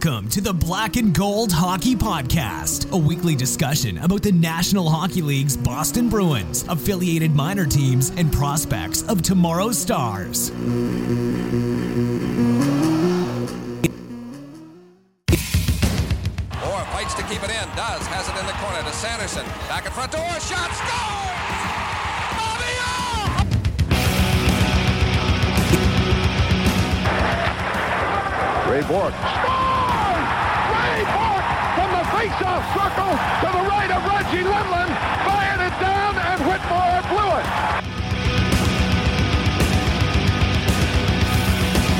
Welcome to the Black and Gold Hockey Podcast, a weekly discussion about the National Hockey League's Boston Bruins, affiliated minor teams, and prospects of tomorrow's stars. Orr fights to keep it in. Does. Has it in the corner to Sanderson. Back in front to Orr. Shot. Scores! Bobby Ray Bourque. Face-off to the right of Reggie Lemelin. Fired it down and Whitmore blew it.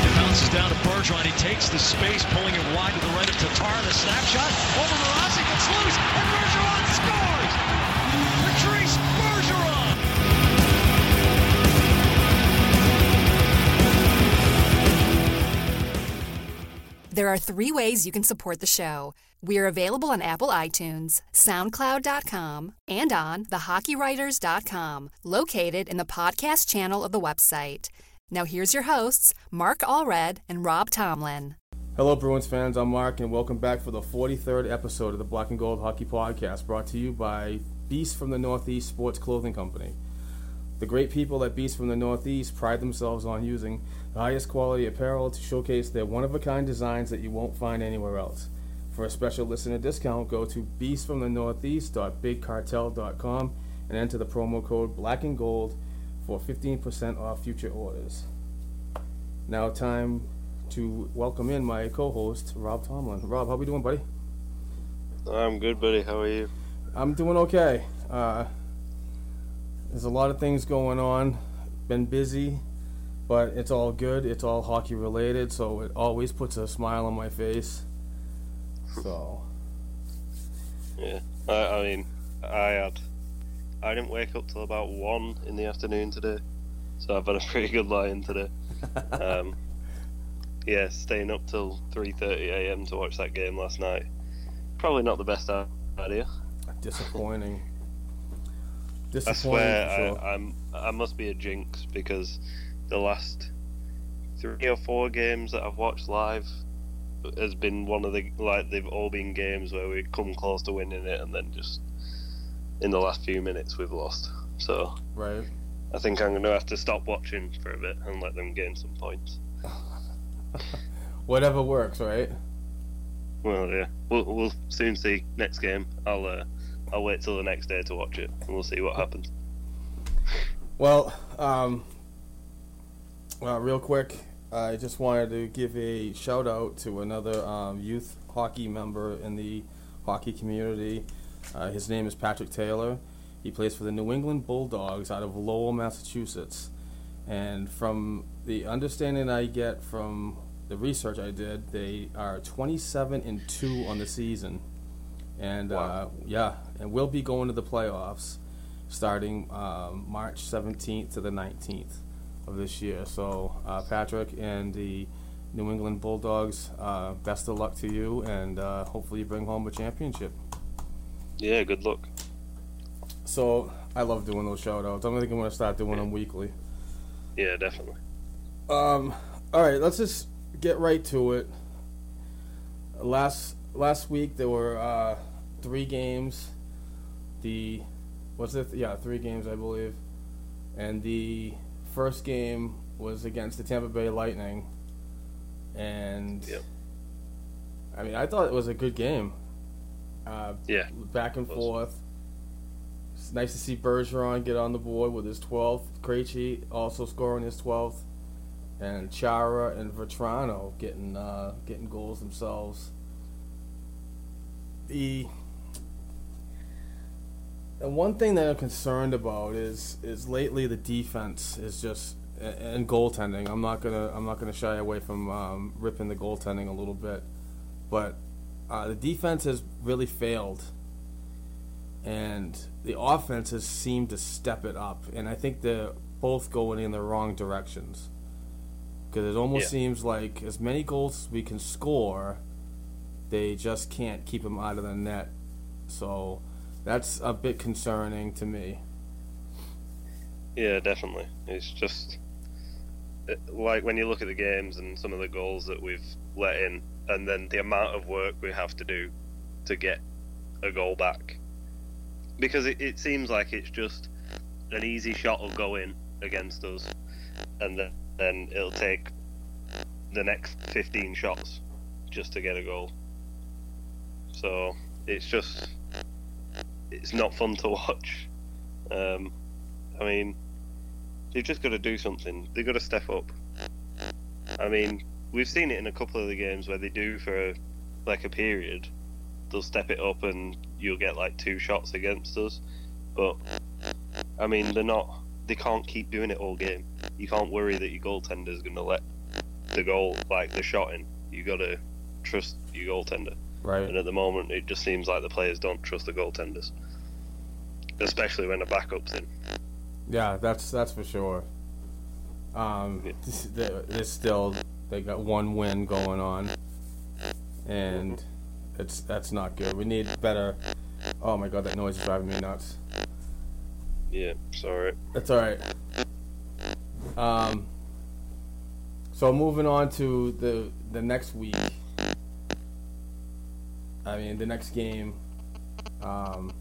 It bounces down to Bergeron. He takes the space, pulling it wide to the right of Tatar. The snapshot over Mrazek. It's loose, and Bergeron There are three ways you can support the show. We are available on Apple iTunes, SoundCloud.com, and on thehockeywriters.com, located in the podcast channel of the website. Now here's your hosts, Mark Allred and Rob Tomlin. Hello, Bruins fans. I'm Mark, and welcome back for the 43rd episode of the Black and Gold Hockey Podcast, brought to you by Beast from the Northeast Sports Clothing Company. The great people at Beast from the Northeast pride themselves on using the highest quality apparel to showcase their one of a kind designs that you won't find anywhere else. For a special listener discount, go to beastfromthenortheast.bigcartel.com and enter the promo code Black and Gold for 15% off future orders. Now, time to welcome in my co-host Rob Tomlin. Rob, how we doing, buddy? I'm good, buddy. How are you? I'm doing okay. Uh, there's a lot of things going on. Been busy, but it's all good. It's all hockey related, so it always puts a smile on my face. So, Yeah. I, I mean, I had. I didn't wake up till about one in the afternoon today, so I've had a pretty good lie-in today. um, yeah, staying up till 3:30 a.m. to watch that game last night. Probably not the best idea. disappointing. I disappointing. swear, sure. I, I'm I must be a jinx because the last three or four games that I've watched live has been one of the like they've all been games where we come close to winning it and then just in the last few minutes we've lost. So right. I think I'm going to have to stop watching for a bit and let them gain some points. Whatever works, right? Well, yeah, we'll, we'll soon see next game. I'll uh, I'll wait till the next day to watch it and we'll see what happens. Well, um, well, real quick, I just wanted to give a shout out to another um, youth hockey member in the hockey community. Uh, his name is Patrick Taylor. He plays for the New England Bulldogs out of Lowell, Massachusetts. And from the understanding I get from the research I did, they are 27 and 2 on the season. And uh, yeah, and we'll be going to the playoffs starting um, March 17th to the 19th of this year. So, uh, Patrick and the New England Bulldogs, uh, best of luck to you, and uh, hopefully you bring home a championship. Yeah, good luck. So, I love doing those shout outs. I'm think I'm going to start doing them weekly. Yeah, definitely. Um, all right, let's just get right to it. Last last week there were uh, three games. The what's it? Yeah, three games I believe, and the first game was against the Tampa Bay Lightning, and Yep. I mean, I thought it was a good game. Uh, Yeah. back and forth. It's nice to see Bergeron get on the board with his 12th. Krejci also scoring his 12th, and Chara and Vatrano getting uh, getting goals themselves. The and one thing that I'm concerned about is is lately the defense is just and goaltending. I'm not gonna I'm not gonna shy away from um, ripping the goaltending a little bit, but uh, the defense has really failed, and the offense has seemed to step it up. And I think they're both going in the wrong directions because it almost Yeah. seems like as many goals as we can score, they just can't keep them out of the net. So that's a bit concerning to me. Yeah, definitely. It's just it- like when you look at the games and some of the goals that we've let in, and then the amount of work we have to do to get a goal back. Because it, it seems like it's just an easy shot will go in against us, and then, then it'll take the next 15 shots just to get a goal. So it's just it's not fun to watch. Um, I mean, they've just got to do something. They've got to step up. I mean, we've seen it in a couple of the games where they do for like a period. They'll step it up and you'll get like two shots against us. But I mean, they're not. They can't keep doing it all game. You can't worry that your goaltender's going to let the goal, like the shot in. You got to trust your goaltender. Right. And at the moment, it just seems like the players don't trust the goaltenders, especially when the backup's in. Yeah, that's that's for sure. Um, there- there's still they got one win going on, and it's that's not good. We need better. Oh my god, that noise is driving me nuts. Yeah, sorry. That's all right. Um, so moving on to the the next week. I mean, the next game. Um,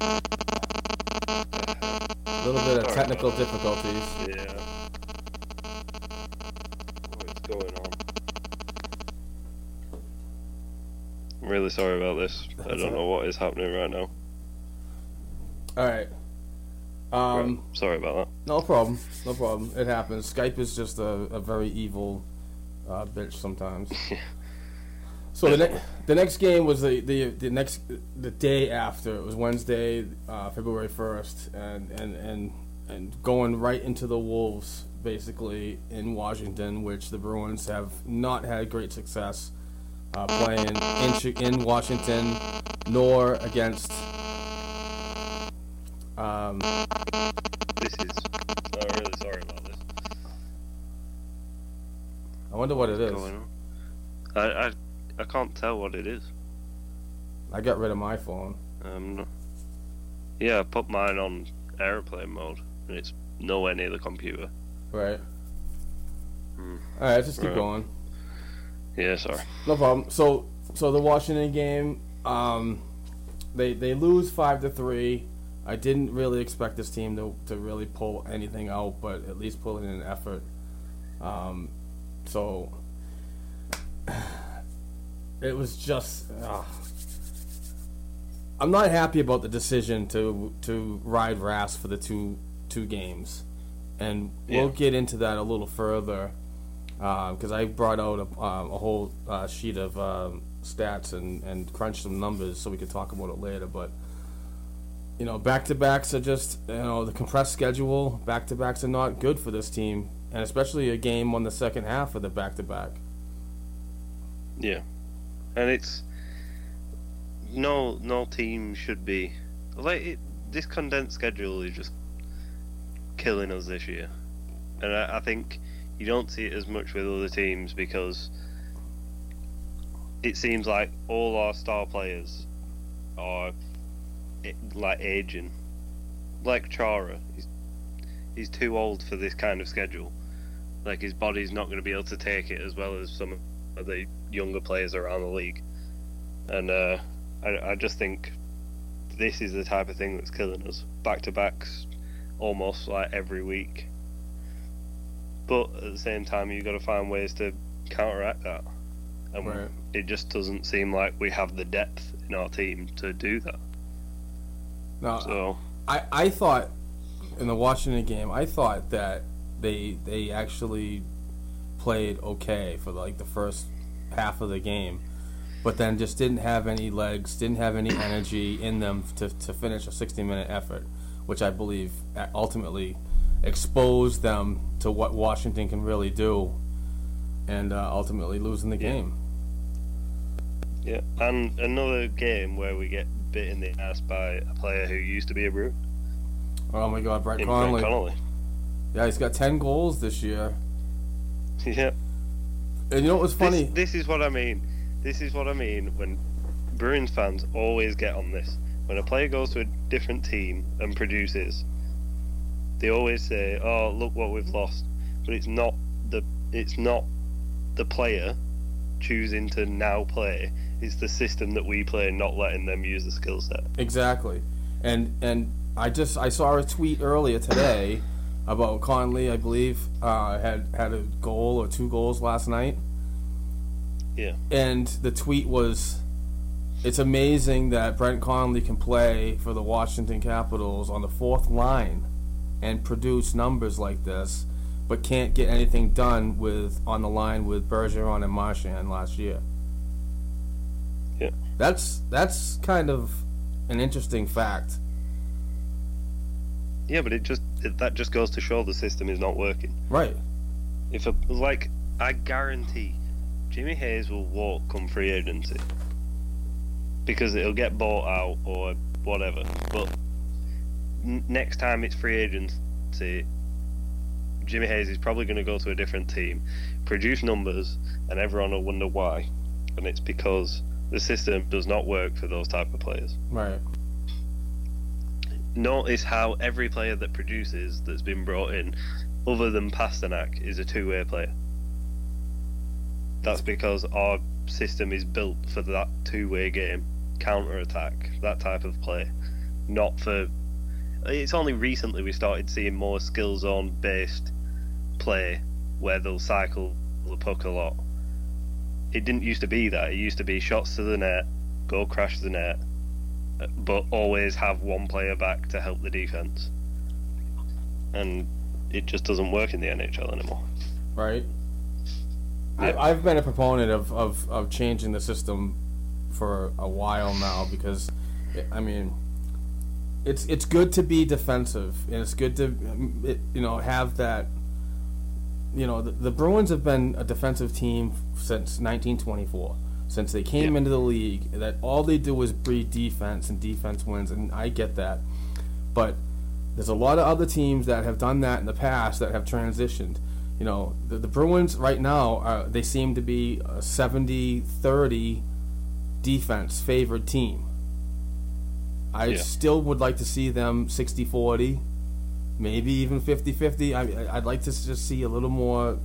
a little bit of technical difficulties. Yeah. What's going on? I'm really sorry about this. I don't all know what is happening right now. All right. Um, Right, Sorry about that. No problem. No problem. It happens. Skype is just a, a very evil uh, bitch sometimes. so the, ne- the next game was the, the the next the day after. It was Wednesday, uh, February first, and, and and and going right into the Wolves basically in Washington, which the Bruins have not had great success uh, playing in in Washington, nor against. Um. This is. I'm really sorry about this. I wonder what it is. I, I I can't tell what it is. I got rid of my phone. Um, yeah, I put mine on airplane mode, and it's nowhere near the computer. Right. Hmm. All right, just keep Right. going. Yeah, sorry. No problem. So, so the Washington game, um, they they lose five to three. I didn't really expect this team to to really pull anything out, but at least pull in an effort. Um, so it was just. Uh, I'm not happy about the decision to to ride Rask for the two two games, and we'll Yeah. get into that a little further because I brought out a, um, a whole uh, sheet of um, stats and, and crunched some numbers so we could talk about it later. But you know, back to backs are just you know the compressed schedule. Back to backs are not good for this team, and especially a game on the second half of the back to back. Yeah, and it's no no team should be like it, this condensed schedule is just killing us this year, and I, I think you don't see it as much with other teams because it seems like all our star players are eh, like aging, like Chara. He's he's too old for this kind of schedule. Like his body's not going to be able to take it as well as some of the younger players around the league. And uh, I, I just think this is the type of thing that's killing us. Back to backs almost like every week. But at the same time, you've got to find ways to counteract that, and Right. it just doesn't seem like we have the depth in our team to do that. Now, So I, I thought in the Washington game, I thought that they they actually played okay for like the first half of the game, but then just didn't have any legs, didn't have any energy in them to, to finish a 60 minute effort, which I believe uh, ultimately exposed them to what Washington can really do, and uh, ultimately losing the game. yeah, and another game where we get bit in the ass by a player who used to be a Bruin, Oh my God, Brett Conley! Brett Connolly. Yeah, he's got 10 goals this year. yeah. And you know what was funny? This, this is what I mean. This is what I mean when Bruins fans always get on this. When a player goes to a different team and produces, they always say, "Oh, look what we've lost." But it's not the it's not the player choosing to now play. It's the system that we play, not letting them use the skill set. Exactly, and and I just I saw a tweet earlier today about Conley. I believe uh, had had a goal or two goals last night, Yeah, and the tweet was, "It's amazing that Brent Conley can play for the Washington Capitals on the fourth line, and produce numbers like this, but can't get anything done with on the line with Bergeron and Marchand last year." yeah, That's that's kind of an interesting fact. Yeah. But it just it, that just goes to show the system is not working. Right. If a like, I guarantee, Jimmy Hayes will walk come free agency because it'll get bought out or whatever. But n- next time it's free agency, Jimmy Hayes is probably going to go to a different team, produce numbers, and everyone will wonder why. And it's because the system does not work for those type of players. Right. Notice how every player that produces that's been brought in, other than Pastrnak, is a two-way player. That's because our system is built for that two-way game, counter-attack, that type of play, not for. It's only recently we started seeing more skill zone based play where they'll cycle the puck a lot. It didn't used to be that. It used to be shots to the net, go crash the net, but always have one player back to help the defense. And it just doesn't work in the NHL anymore. Right. Yeah. I, I've been a proponent of, of, of changing the system for a while now because, I mean, it's it's good to be defensive and it's good to you know have that. You know, the, the Bruins have been a defensive team since 1924, since they came Yeah. into the league. That all they do is breed defense, and defense wins, and I get that. But there's a lot of other teams that have done that in the past that have transitioned. You know, the, the Bruins right now, are, they seem to be a 70 30 defense favored team. I Yeah. still would like to see them 60 40, maybe even 50 50. I, I'd like to just see a little more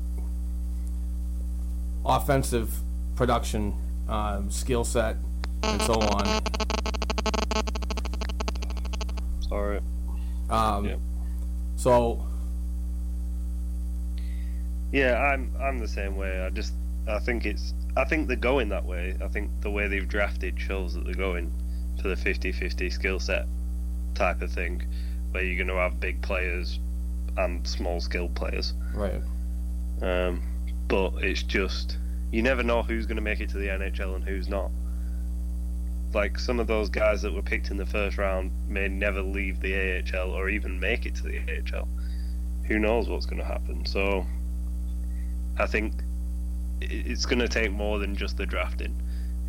offensive production, um, skill set, and so on. Sorry. Um, Yeah. So, Yeah, I'm I'm the same way. I just I think it's I think they're going that way. I think the way they've drafted shows that they're going for the 50-50 skill set type of thing, where you're going to have big players and small skilled players. right. Um, but it's just you never know who's going to make it to the NHL and who's not. Like some of those guys that were picked in the first round may never leave the AHL or even make it to the AHL. Who knows what's going to happen? So I think it's going to take more than just the drafting.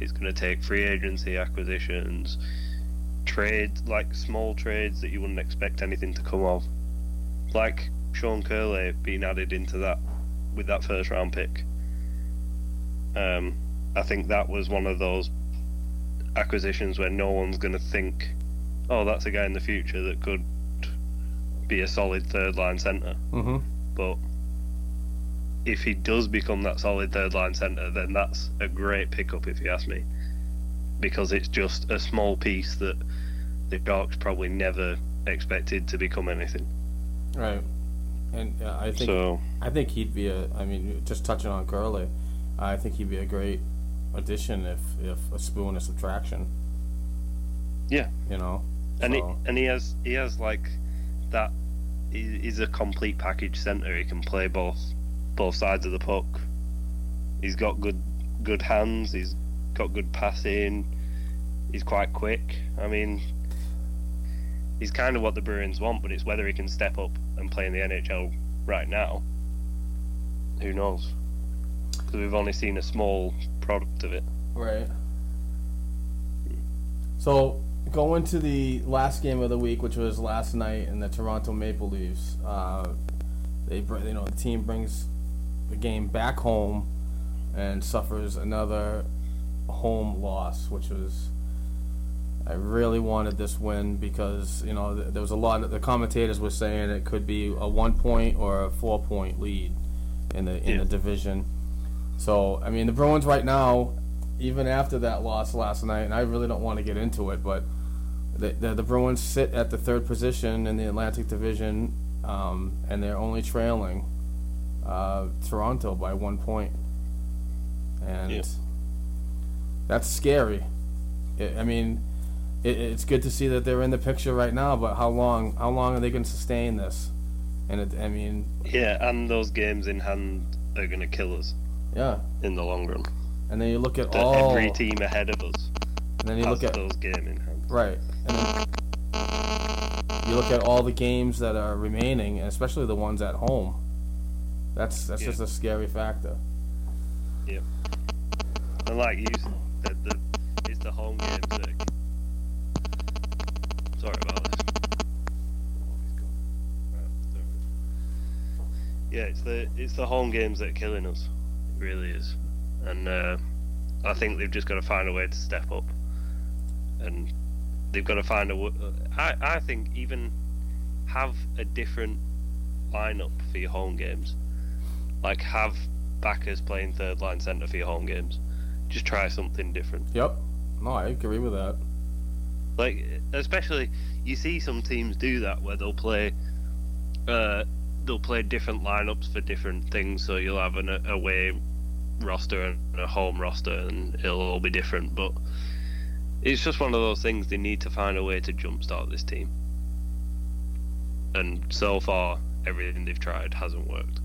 It's going to take free agency acquisitions, trades like small trades that you wouldn't expect anything to come of, like Sean Kuraly being added into that with that first round pick. Um, I think that was one of those acquisitions where no one's going to think, oh, that's a guy in the future that could be a solid third line centre. Mm-hmm. But if he does become that solid third line centre, then that's a great pickup, if you ask me, because it's just a small piece that the Sharks probably never expected to become anything. Right, and uh, I think So- I think he'd be a. I mean, just touching on Kuraly, I think he'd be a great addition if if a spoon is subtraction. Yeah, You know, and he and he has he has like that. He, he's a complete package center. He can play both both sides of the puck. He's got good good hands. He's got good passing. He's quite quick. I mean, he's kind of what the Bruins want, but it's whether he can step up and play in the NHL right now. Who knows? Because we've only seen a small product of it. Right. So going to the last game of the week, which was last night, in the Toronto Maple Leafs. Uh, they you know the team brings the game back home and suffers another home loss, which was. I really wanted this win because you know there was a lot. Of, the commentators were saying it could be a one point or a four point lead in the in Yeah. the division. So I mean the Bruins right now, even after that loss last night, and I really don't want to get into it, but the the, the Bruins sit at the third position in the Atlantic Division, um, and they're only trailing uh, Toronto by one point. and Yeah. that's scary. I I mean, it, it's good to see that they're in the picture right now, but how long? How long are they going to sustain this? And it, I mean, Yeah, and those games in hand are going to kill us yeah. in the long run. And then you look at That all, every team ahead of us and then you look at those game in hand. Right. And then you look at all the games that are remaining, and especially the ones at home. That's that's Yeah. just a scary factor. Yep. And like you said, the, the, it's the home games that. Sorry about this. Yeah, it's the it's the home games that are killing us. Really is, and uh, I think they've just got to find a way to step up, and they've got to find a. w- I I think even have a different lineup for your home games, like have Backes playing third line centre for your home games. Just try something different. Yep. No, I agree with that. Like especially you see some teams do that where they'll play uh they'll play different lineups for different things so you'll have an a- away roster and a home roster and it'll all be different but it's just one of those things they need to find a way to jumpstart this team and so far everything they've tried hasn't worked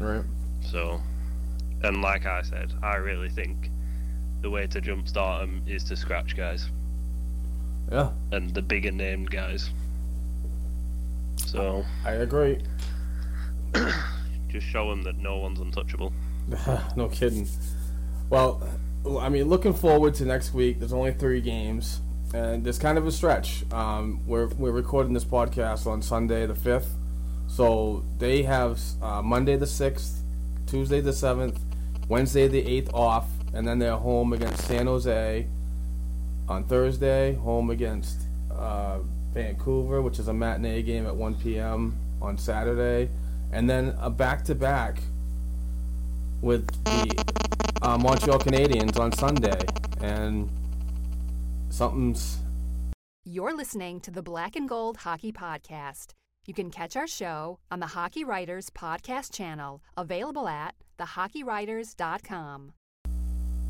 Right. so and like I said I really think the way to jumpstart them is to scratch guys Yeah, and the bigger named guys. So I agree. just show them that no one's untouchable. no kidding. Well, I mean, looking forward to next week. There's only three games, and there's kind of a stretch. Um, we're we're recording this podcast on Sunday the fifth, so they have uh, Monday the sixth, Tuesday the seventh, Wednesday the eighth off, and then they're home against San Jose on Thursday, home against uh, Vancouver, which is a matinee game at 1 p.m. on Saturday, and then a back-to-back with the uh, Montreal Canadiens on Sunday, and something's You're listening to the Black and Gold Hockey Podcast. You can catch our show on the Hockey Writers Podcast channel, available at thehockeywriters.com.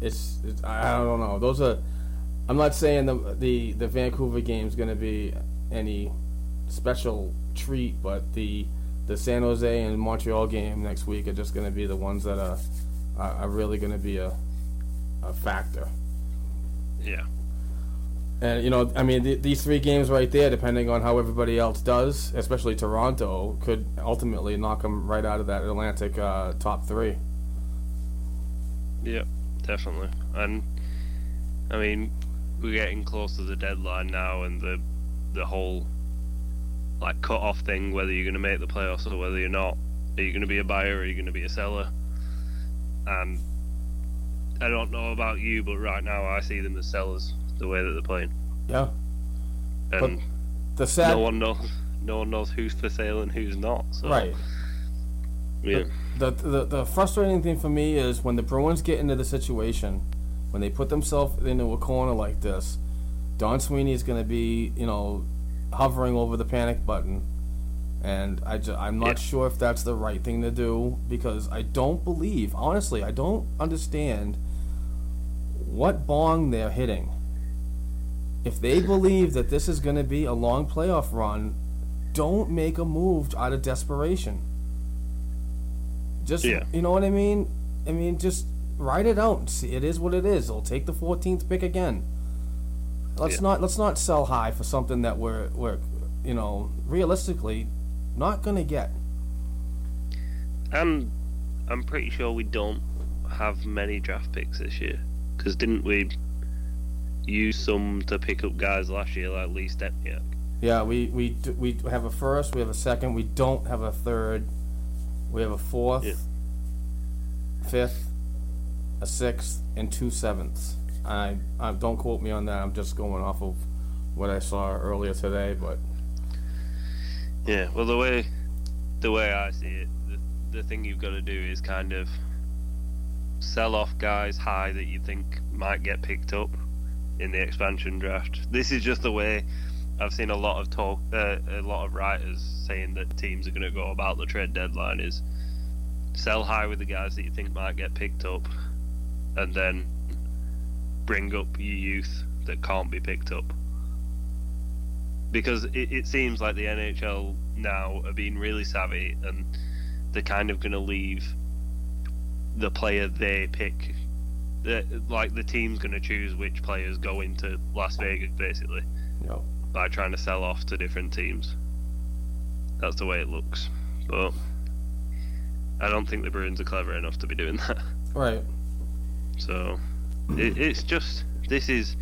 it's, it's I don't know. Those are. I'm not saying the the the Vancouver game's going to be any special treat, but the the San Jose and Montreal game next week are just going to be the ones that are are, really going to be a a factor. Yeah. And you know, I mean, th- these three games right there, depending on how everybody else does, especially Toronto, could ultimately knock them right out of that Atlantic uh, top three. Yeah, definitely. And I mean, we're getting close to the deadline now, and the the whole like cut off thing. Whether you're going to make the playoffs or whether you're not, are you going to be a buyer or are you going to be a seller? And I don't know about you, but right now I see them as sellers. The way that they're playing, Yeah, and the sad no one knows. No one knows who's for sale and who's not. So, right. Yeah. The, the the frustrating thing for me is when the Bruins get into the situation, when they put themselves into a corner like this, Don Sweeney is going to be, you know, hovering over the panic button, And I ju- I'm not Yeah. sure if that's the right thing to do because I don't believe, honestly, I don't understand what bong they're hitting. If they believe that this is going to be a long playoff run, don't make a move out of desperation. Just Yeah. you know what I mean? I mean, just write it out. See, it is what it is. They'll take the 14th pick again. Let's Yeah. not let's not sell high for something that we're we're you know realistically not gonna get. And I'm pretty sure we don't have many draft picks this year. Because didn't we use some to pick up guys last year, like Lee Stempniak? Yeah, we we we have a first, we have a second, we don't have a third, we have a fourth, Yeah. fifth, a sixth, and two sevenths. I, I don't quote me on that. I'm just going off of what I saw earlier today, but Yeah, well, the way the way I see it, the, the thing you've got to do is kind of sell off guys high that you think might get picked up in the expansion draft. This is just the way I've seen a lot of talk, uh, a lot of writers saying that teams are going to go about the trade deadline is sell high with the guys that you think might get picked up, and then bring up your youth that can't be picked up because it, it seems like the NHL now are being really savvy and they're kind of going to leave the player they pick. The, like the team's going to choose which players go into Las Vegas, basically, know, by trying to sell off to different teams. That's the way it looks. But I don't think the Bruins are clever enough to be doing that. right. So it, it's just this is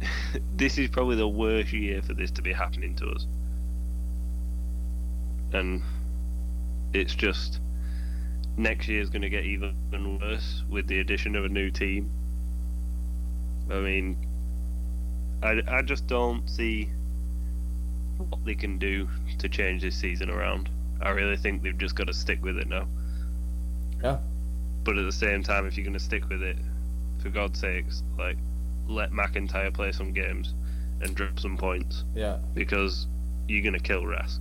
this is probably the worst year for this to be happening to us, and it's just next year is going to get even worse with the addition of a new team. I mean, I, I just don't see what they can do to change this season around. I really think they've just got to stick with it now. Yeah. But at the same time, if you're going to stick with it, for God's sakes, like let McIntyre play some games and drop some points Yeah. because you're going to kill Rask.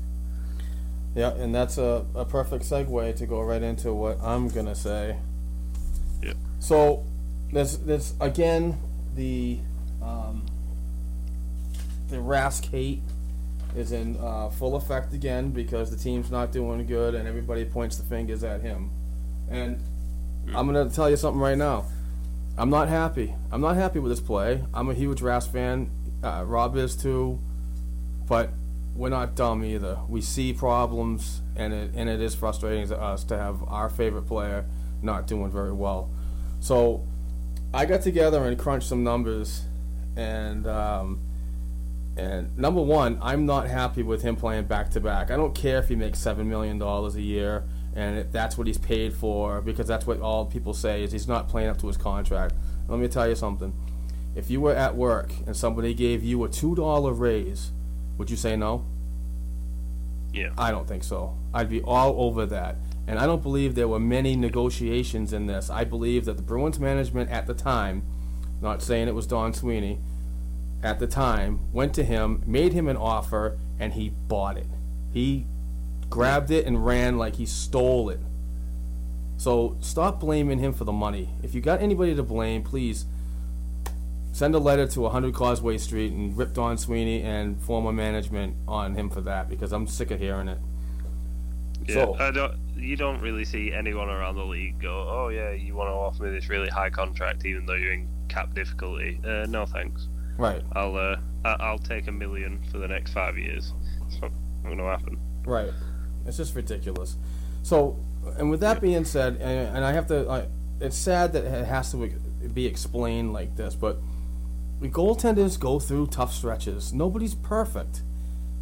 Yeah, and that's a, a perfect segue to go right into what I'm gonna say. Yeah. So there's there's again the um, the Rask hate is in uh, full effect again because the team's not doing good and everybody points the fingers at him. And I'm gonna tell you something right now. I'm not happy. I'm not happy with this play. I'm a huge Rask fan. Uh, Rob is too. But we're not dumb either. We see problems, and it and it is frustrating to us to have our favorite player not doing very well. So I got together and crunched some numbers, and um, and number one, I'm not happy with him playing back to back. I don't care if he makes seven million dollars a year, and if that's what he's paid for, because that's what all people say is he's not playing up to his contract. Let me tell you something. If you were at work and somebody gave you a two dollar raise, would you say no? Yeah. I don't think so. I'd be all over that. And I don't believe there were many negotiations in this. I believe that the Bruins management at the time, not saying it was Don Sweeney, at the time, went to him, made him an offer, and he bought it. He grabbed it and ran like he stole it. So stop blaming him for the money. If you got anybody to blame, please send a letter to 100 Causeway Street and rip Don Sweeney and former management on him for that because I'm sick of hearing it. Yeah, So- I don't. You don't really see anyone around the league go, "Oh yeah, you want to offer me this really high contract, even though you're in cap difficulty." Uh, no thanks. Right, I'll uh, I- I'll take a million for the next five years. It's not going to happen. right. It's just ridiculous. So, and with that being said, and, and I have to, I, it's sad that it has to be explained like this, but we goaltenders go through tough stretches. Nobody's perfect,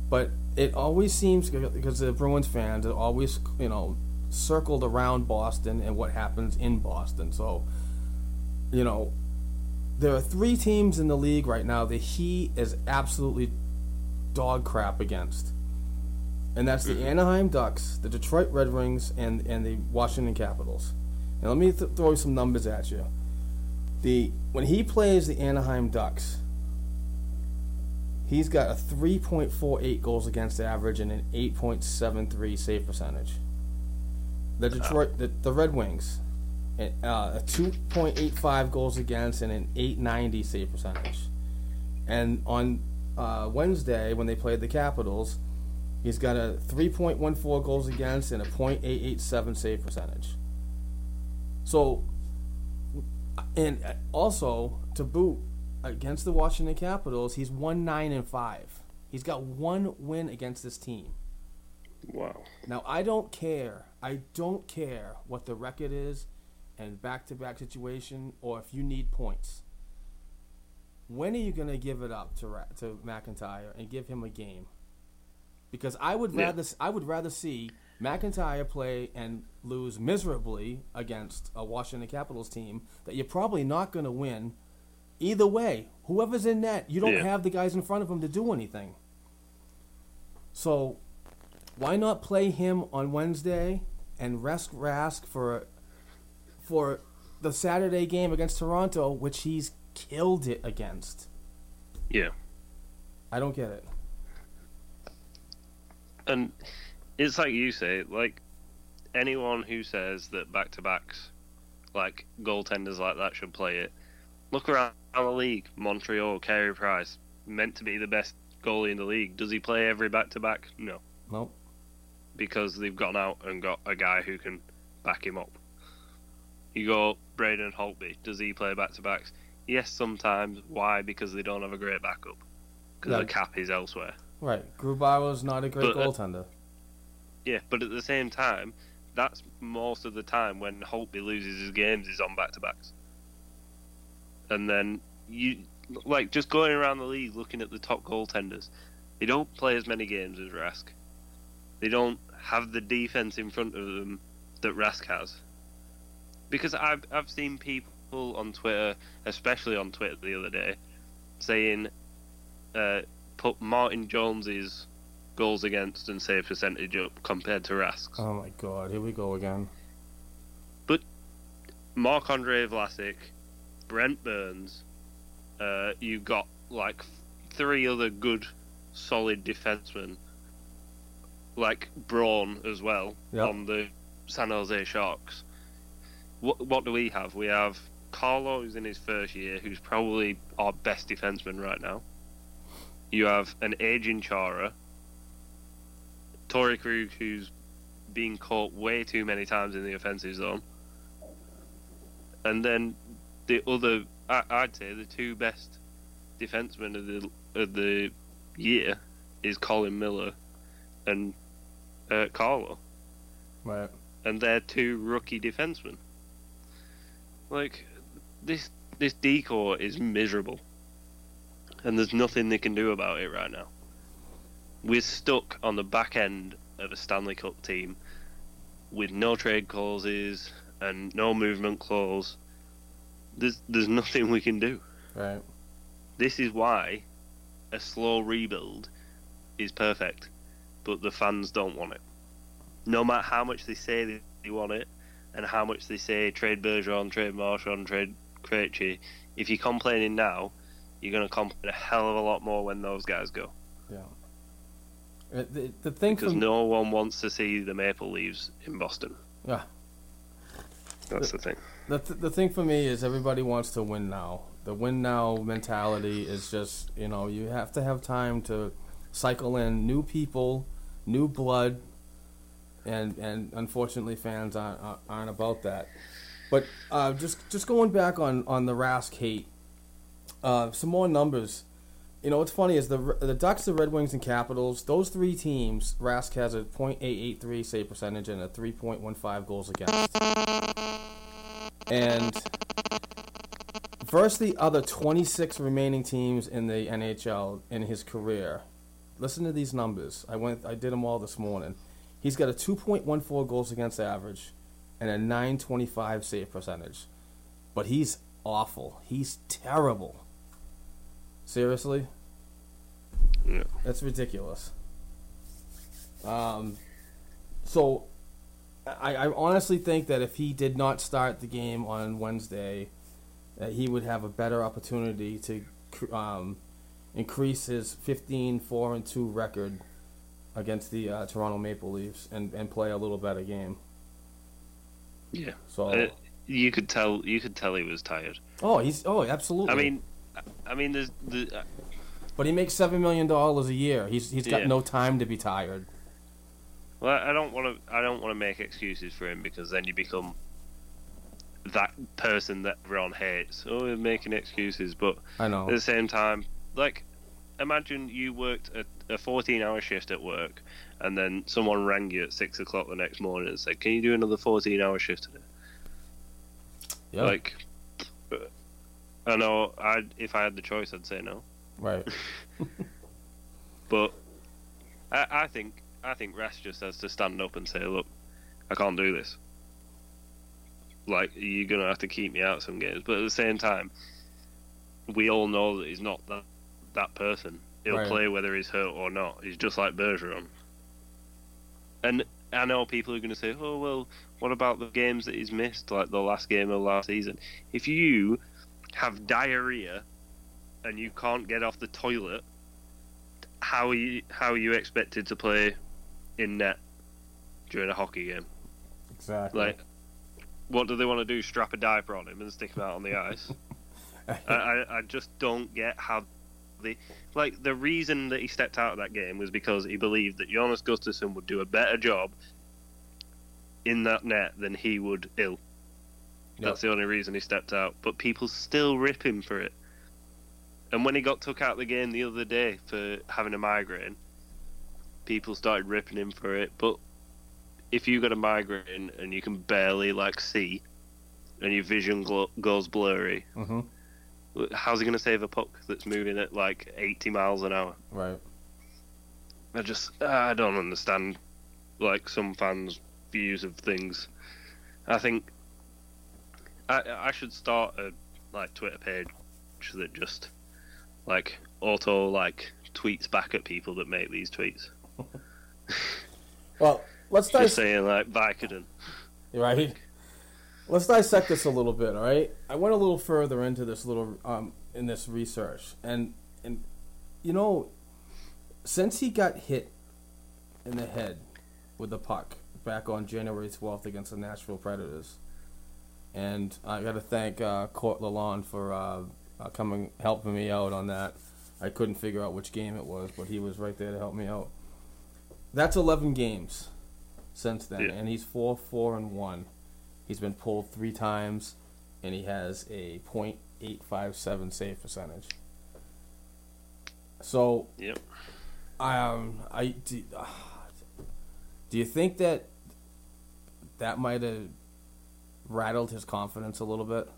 but it always seems because the Bruins fans are always, you know, circled around Boston and what happens in Boston. So, you know, there are three teams in the league right now that he is absolutely dog crap against. And that's the Anaheim Ducks, the Detroit Red Wings, and, and the Washington Capitals. And let me th- throw some numbers at you. The when he plays the Anaheim Ducks, He's got a 3.48 goals against average and an 8.73 save percentage. The Detroit, the, the Red Wings, uh, a 2.85 goals against and an 890 save percentage. And on uh, Wednesday, when they played the Capitals, he's got a 3.14 goals against and a .887 save percentage. So, and also to boot against the Washington Capitals, he's one nine and five. He's got one win against this team. Wow. Now I don't care. I don't care what the record is, and back-to-back situation, or if you need points. When are you gonna give it up to to McIntyre and give him a game? Because I would Yeah. rather I would rather see McIntyre play and lose miserably against a Washington Capitals team that you're probably not gonna win. Either way, whoever's in net, you don't Yeah. have the guys in front of him to do anything. So why not play him on Wednesday and rest Rask for for the Saturday game against Toronto, which he's killed it against? Yeah. I don't get it. And it's like you say, like anyone who says that back to backs, like goaltenders like that should play it. Look around the league. Montreal, Carey Price, meant to be the best goalie in the league. Does he play every back to back? No. Nope. Because they've gone out and got a guy who can back him up. You go Braden Holtby. Does he play back to backs? Yes, sometimes. Why? Because they don't have a great backup. Because Yeah. the cap is elsewhere. Right. Grubauer's not a great But, uh, goaltender. Yeah, but at the same time, that's most of the time when Holtby loses his games is on back to backs. And then you like just going around the league looking at the top goaltenders, they don't play as many games as Rask. They don't have the defense in front of them that Rask has. Because I've I've seen people on Twitter, especially on Twitter the other day, saying uh, put Martin Jones's goals against and save percentage up compared to Rask's. Oh my god, here we go again. But Mark Andre Vlasic, Brent Burns, uh, you've got like three other good, solid defensemen, like Braun as well Yep. on the San Jose Sharks. What what do we have? We have Carlo, who's in his first year, who's probably our best defenseman right now. You have an aging Chara, Torrey Krug, who's being caught way too many times in the offensive zone. And then the other, I'd say, the two best defensemen of the of the year is Colin Miller and uh, Carlo, Right. and they're two rookie defensemen. Like this, this D corps is miserable, and there's nothing they can do about it right now. We're stuck on the back end of a Stanley Cup team with no trade clauses and no movement clause. There's there's nothing we can do. Right. This is why a slow rebuild is perfect, but the fans don't want it. No matter how much they say they- want it, and how much they say trade Bergeron, trade Marchand, trade Krejci, if you're complaining now, you're going to complain a hell of a lot more when those guys go. Yeah. Uh, The, the thing Because from no one wants to see the Maple Leaves in Boston. yeah, That's the thing. the th- the thing for me is everybody wants to win now. The win now mentality is just you know you have to have time to cycle in new people, new blood, and and unfortunately fans aren't aren't- aren't about that. But uh, just just going back on on the Rask hate, uh, some more numbers. You know what's funny is the the Ducks, the Red Wings, and Capitals. Those three teams, Rask has a .883 save percentage and a 3.15 goals against. And versus the other 26 remaining teams in the NHL in his career, listen to these numbers. I went, I did them all this morning. He's got a 2.14 goals against average and a 925 save percentage, but he's awful. He's terrible. Seriously, Yeah. that's ridiculous. Um, so I, I honestly think that if he did not start the game on Wednesday, that he would have a better opportunity to um, increase his 15 4 and 2 record against the uh, Toronto Maple Leafs and, and play a little better game. Yeah. So Uh, you could tell. You could tell he was tired. oh, he's oh, absolutely. I mean, I mean, there's the. uh, but he makes seven million dollars a year. He's he's got Yeah. no time to be tired. Well, I don't want to. I don't want to make excuses for him because then you become that person that everyone hates. Oh, you're making excuses, but I know. at the same time, like, imagine you worked a, a 14-hour shift at work, and then someone rang you at six o'clock the next morning and said, "Can you do another 14-hour shift today?" Yeah. Like, I know. I if I had the choice, I'd say no. right. But I, I think I think Rask just has to stand up and say, "Look, I can't do this. Like you're gonna have to keep me out some games." But at the same time, we all know that he's not that that person. He'll Right. play whether he's hurt or not. He's just like Bergeron. And I know people are going to say, "Oh well, what about the games that he's missed, like the last game of last season?" If you have diarrhea and you can't get off the toilet, how are you how are you expected to play in net during a hockey game? Exactly. Like, what do they want to do? Strap a diaper on him and stick him out on the ice? I, I I just don't get how the like the reason that he stepped out of that game was because he believed that Jonas Gustavsson would do a better job in that net than he would ill. That's the only reason he stepped out. But people still rip him for it. And when he got took out of the game the other day for having a migraine, people started ripping him for it. But if you got a migraine and you can barely like see, and your vision glo- goes blurry, hmm how's he going to save a puck that's moving at like 80 miles an hour? Right. I just I don't understand like some fans' views of things. I think I I should start a like Twitter page that just like auto like tweets back at people that make these tweets. Well, let's Just dissect. saying like Vicodin. Right. Let's dissect this a little bit. All right. I went a little further into this little um in this research, and and you know, since he got hit in the head with the puck back on January twelfth against the Nashville Predators, and I got to thank uh, Court Lalonde for uh, uh, coming helping me out on that. I couldn't figure out which game it was, but he was right there to help me out. That's eleven games since then, Yeah. and he's four, four, and one. He's been pulled three times, and he has a .857 save percentage. So, Yep. um, I do, uh, do you think that that might have rattled his confidence a little bit?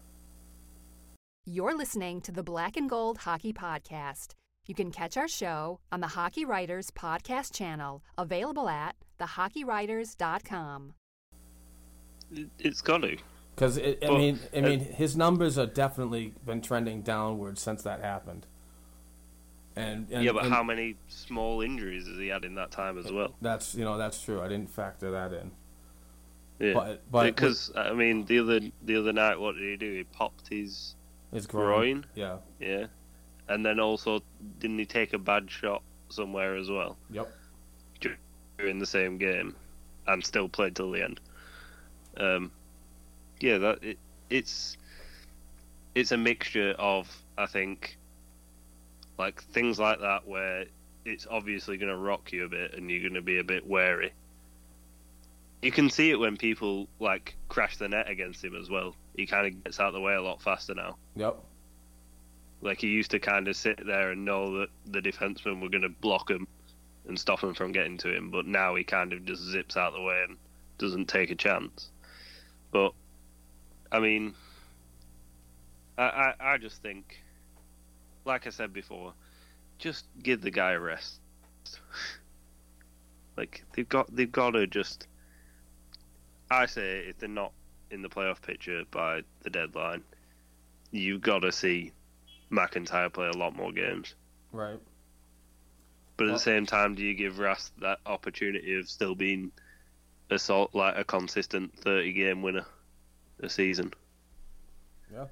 You're listening to the Black and Gold Hockey Podcast. You can catch our show on the Hockey Writers Podcast channel, available at thehockeywriters.com. It, it's got to. Because I Well, mean, I uh, mean, his numbers are definitely been trending downward since that happened. And, and yeah, but and how many small injuries has he had in that time as well? That's you know that's true. I didn't factor that in. Yeah, because I mean the other the other night, what did he do? He popped his His groin. Yeah. Yeah, and then also didn't he take a bad shot somewhere as well Yep. during the same game, and still played till the end? Um, yeah, that it, it's it's a mixture of I think like things like that where it's obviously going to rock you a bit and you're going to be a bit wary. You can see it when people like crash the net against him as well. He kind of gets out of the way a lot faster now. Yep. Like he used to kind of sit there and know that the defensemen were going to block him and stop him from getting to him, but now he kind of just zips out of the way and doesn't take a chance. But I mean, I I, I just think, like I said before, just give the guy a rest. like they've got they've got to just. I say if they're not in the playoff picture by the deadline, you've got to see McIntyre play a lot more games. Right. But at Well- the same time, do you give Rask that opportunity of still being a sort like a consistent thirty game winner a season? Yeah.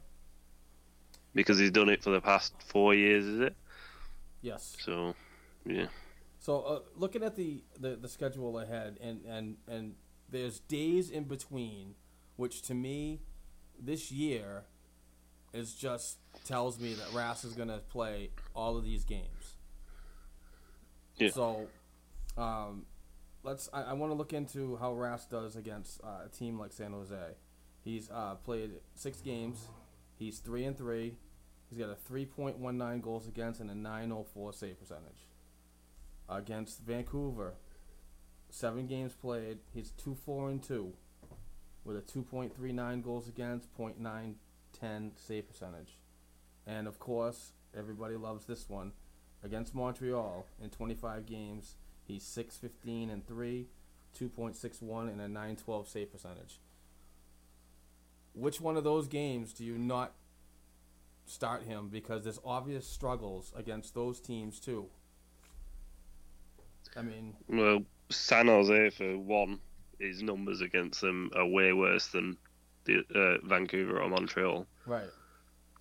Because he's done it for the past four years, is it? Yes. So, yeah. So uh, looking at the, the, the schedule ahead, and, and, and there's days in between, which to me, this year, is just tells me that Rask is gonna play all of these games. Yeah. So, um, let's. I, I want to look into how Rask does against uh, a team like San Jose. He's uh, played six games. He's three and three. He's got a three point one nine goals against and a nine oh four save percentage. Against Vancouver, seven games played. He's two four and two, with a two point three nine goals against, 0.910 save percentage. And of course, everybody loves this one. Against Montreal in 25 games, he's 615 and 3, 2.61 and a 912 save percentage. Which one of those games do you not start him because there's obvious struggles against those teams too? I mean, Well, San Jose for one, his numbers against them are way worse than the uh, Vancouver or Montreal. right.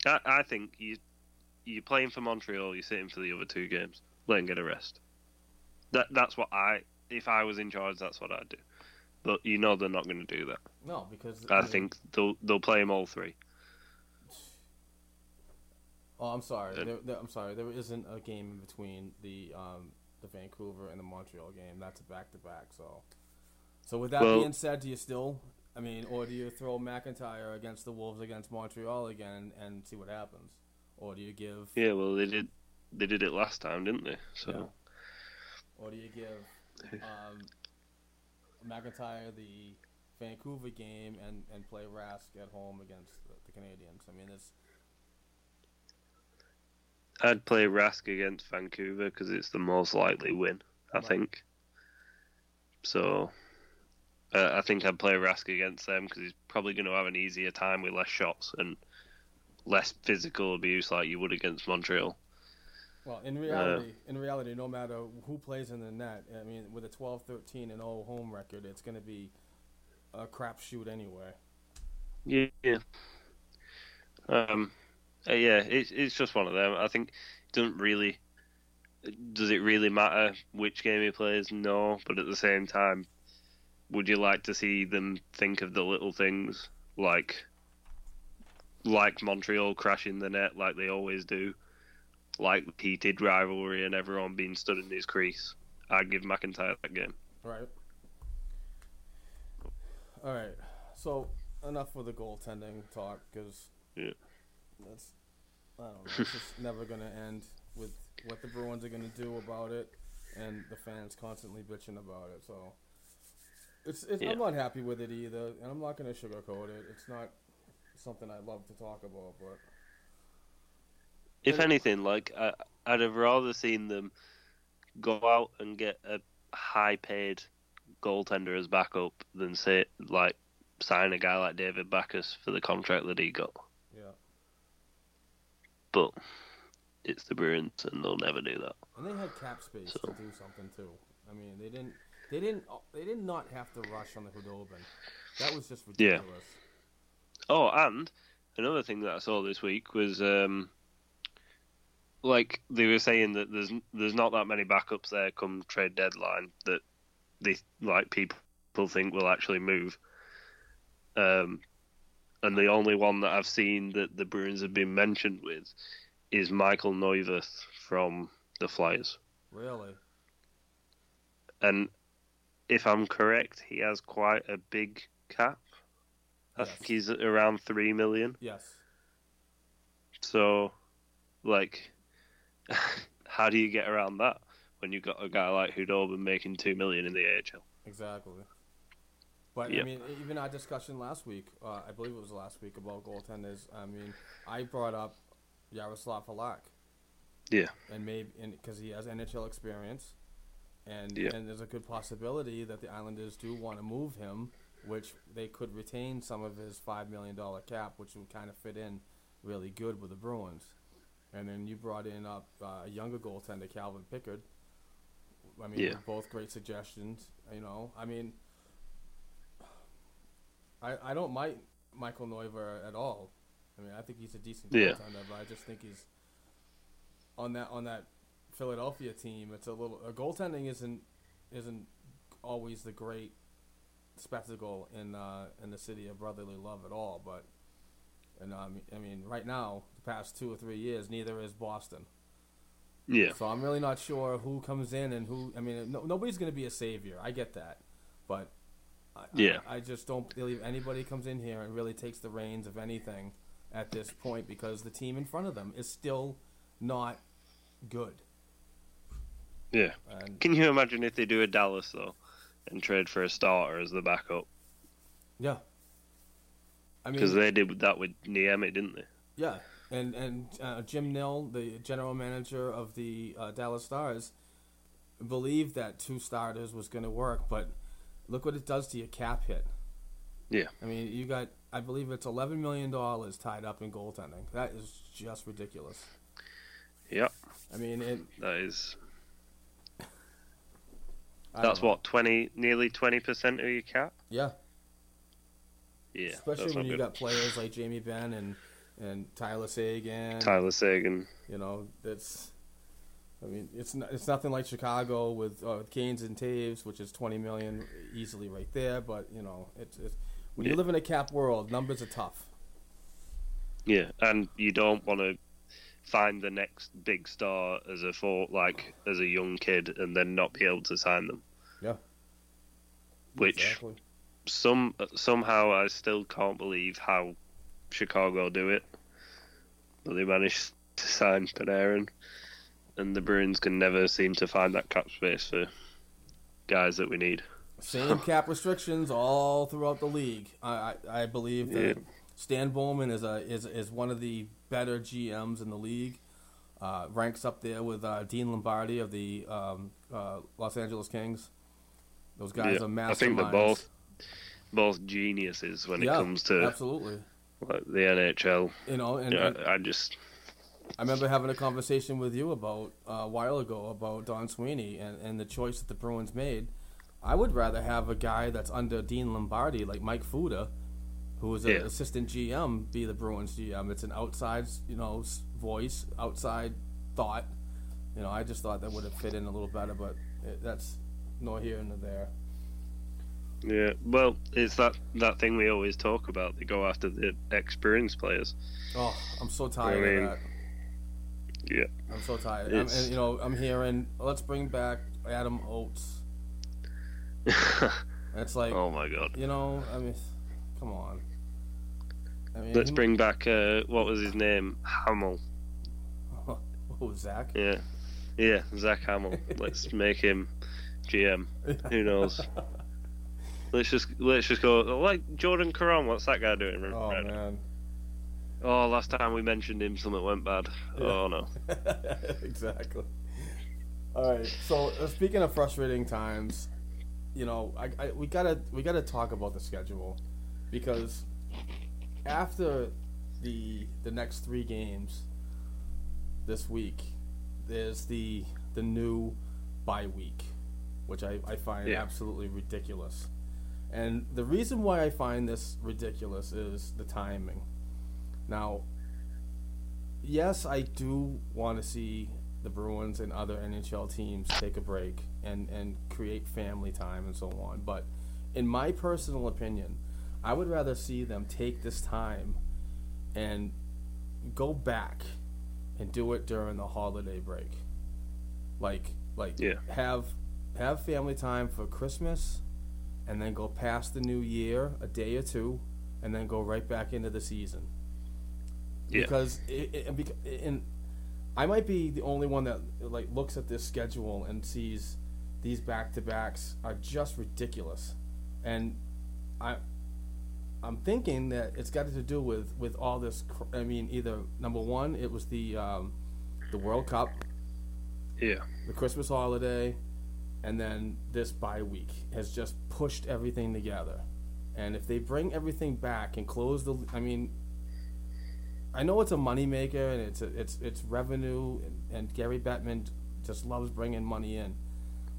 I, I think you you're playing for Montreal, you're sitting for the other two games. Let him get a rest. That that's what I if I was in charge, that's what I'd do. But you know they're not going to do that. No, because I mean- think they'll they'll play him all three. Oh, I'm sorry. There, there, I'm sorry. There isn't a game in between the um, the Vancouver and the Montreal game. That's a back to back. So, so with that Well- being said, do you still? I mean, or do you throw McIntyre against the Wolves against Montreal again and see what happens, or do you give? Yeah, well they did they did it last time, didn't they? So Yeah. Or do you give um, McIntyre the Vancouver game and, and play Rask at home against the, the Canadiens? I mean, it's I'd play Rask against Vancouver because it's the most likely win, I Right. think. So, uh, I think I'd play Rask against them because he's probably going to have an easier time with less shots and less physical abuse like you would against Montreal. Well, in reality, in reality, no matter who plays in the net, I mean, with a 12, 13, and 0 home record, it's going to be a crapshoot anyway. Yeah. Um. Uh, yeah, it's it's just one of them. I think it doesn't really. Does it really matter which game he plays? No, but at the same time, would you like to see them think of the little things like, like Montreal crashing the net like they always do, like heated rivalry and everyone being stood in his crease? I'd give McIntyre that game. Right. All right. So enough with the goaltending talk because Yeah. That's I don't know. It's just never going to end with what the Bruins are going to do about it, and the fans constantly bitching about it. So it's, it's Yeah. I'm not happy with it either, and I'm not going to sugarcoat it. It's not something I love to talk about, but If anything, like I, I'd have rather seen them go out and get a high-paid goaltender as backup than say like sign a guy like David Backes for the contract that he got. But it's the Bruins, and they'll never do that. And they had cap space So- to do something too. I mean, they didn't. They didn't. They did not have to rush on the Khudobin. That was just ridiculous. Yeah. Oh, and another thing that I saw this week was um, like they were saying that there's there's not that many backups there come trade deadline that they like people think will actually move. Um, and the only one that I've seen that the Bruins have been mentioned with is Michael Neuwirth from the Flyers. Really. And if I'm correct, he has quite a big cap. I Yes. think he's around three million. Yes. So, like, how do you get around that when you've got a guy like Khudobin making two million in the AHL? Exactly. But I mean, even our discussion last week, uh, I believe it was last week about goaltenders. I mean, I brought up Yaroslav Halak, Yeah, and maybe because he has NHL experience, and Yeah. and there's a good possibility that the Islanders do want to move him, which they could retain some of his five million dollar cap, which would kind of fit in really good with the Bruins. And then you brought in up uh, a younger goaltender, Calvin Pickard. I mean, Yeah. both great suggestions. You know, I mean, I I don't mind Michael Neuwirth at all. I mean, I think he's a decent Yeah. goaltender, but I just think he's on that on that Philadelphia team, it's a little uh, goaltending isn't isn't always the great spectacle in uh, in the city of brotherly love at all. But and um, I mean, right now, the past two or three years, neither is Boston. Yeah. So I'm really not sure who comes in and who. I mean, no, nobody's going to be a savior. I get that, but I, Yeah. I, I just don't believe anybody comes in here and really takes the reins of anything at this point because the team in front of them is still not good. Yeah. And Can you imagine if they do a Dallas though, and trade for a starter as the backup? yeah, I mean, Because they did that with Niemi, didn't they? Yeah, and and uh, Jim Nill, the general manager of the uh, Dallas Stars, believed that two starters was going to work, but look what it does to your cap hit. Yeah. I mean, you got, I believe it's eleven million dollars tied up in goaltending. That is just ridiculous. Yep. I mean, it. That is. That's know. what twenty, nearly twenty percent of your cap. Yeah, Yeah. especially when you good. got players like Jamie Benn and and Tyler Seguin. Tyler Seguin. You know, that's. I mean, it's not, it's nothing like Chicago with uh, Canes and Toews, which is twenty million easily right there. But you know, it's, it's when you live in a cap world, numbers are tough. Yeah, and you don't want to find the next big star as a for like as a young kid and then not be able to sign them. Yeah. Which Exactly. some somehow I still can't believe how Chicago do it. But they managed to sign Panarin, and the Bruins can never seem to find that cap space for guys that we need. Same cap restrictions all throughout the league. I I, I believe that Yeah. Stan Bowman is a is is one of the better GMs in the league. Uh, ranks up there with uh, Dean Lombardi of the um, uh, Los Angeles Kings. Those guys Yeah, are masterminds. I think they're both both geniuses when yeah, it comes to absolutely. like the NHL. You know, and, and I just I remember having a conversation with you about uh, a while ago about Don Sweeney and, and the choice that the Bruins made. I would rather have a guy that's under Dean Lombardi, like Mike Futa, who is an Yeah. assistant GM, be the Bruins GM. It's an outside, you know, voice, outside thought. You know, I just thought that would have fit in a little better, but it, that's nor here nor there. Yeah, well, it's that that thing we always talk about. They go after the experienced players. Oh, I'm so tired mean, of that. Yeah, I'm so tired. I'm, and, you know, I'm hearing let's bring back Adam Oates. It's like, oh my god. you know, I mean, come on. I mean, Let's he- bring back uh, what was his name? Hamill. Oh, Zach. Yeah, yeah, Zach Hamill. Let's make him GM. Who knows? Let's just let's just go like Jordan Caron. What's that guy doing? Oh Right. man. Oh, last time we mentioned him, something went bad. Oh no. exactly. All right. So uh, speaking of frustrating times, you know, I, I we gotta we gotta talk about the schedule because after the the next three games this week, there's the the new bye week, which I, I find Yeah. absolutely ridiculous. And the reason why I find this ridiculous is the timing. Now, yes, I do want to see the Bruins and other NHL teams take a break and, and create family time and so on. But in my personal opinion, I would rather see them take this time and go back and do it during the holiday break. Like like Yeah. have have family time for Christmas and then go past the new year a day or two and then go right back into the season Yeah. because it, it, and and I might be the only one that like looks at this schedule and sees these back to backs are just ridiculous, and I I'm thinking that it's got to do with with all this. cr- I mean, either number one, it was the um, the World Cup, Yeah. the Christmas holiday, and then this bye week has just pushed everything together. And if they bring everything back and close the, I mean, I know it's a moneymaker and it's a, it's it's revenue, and, and Gary Bettman just loves bringing money in,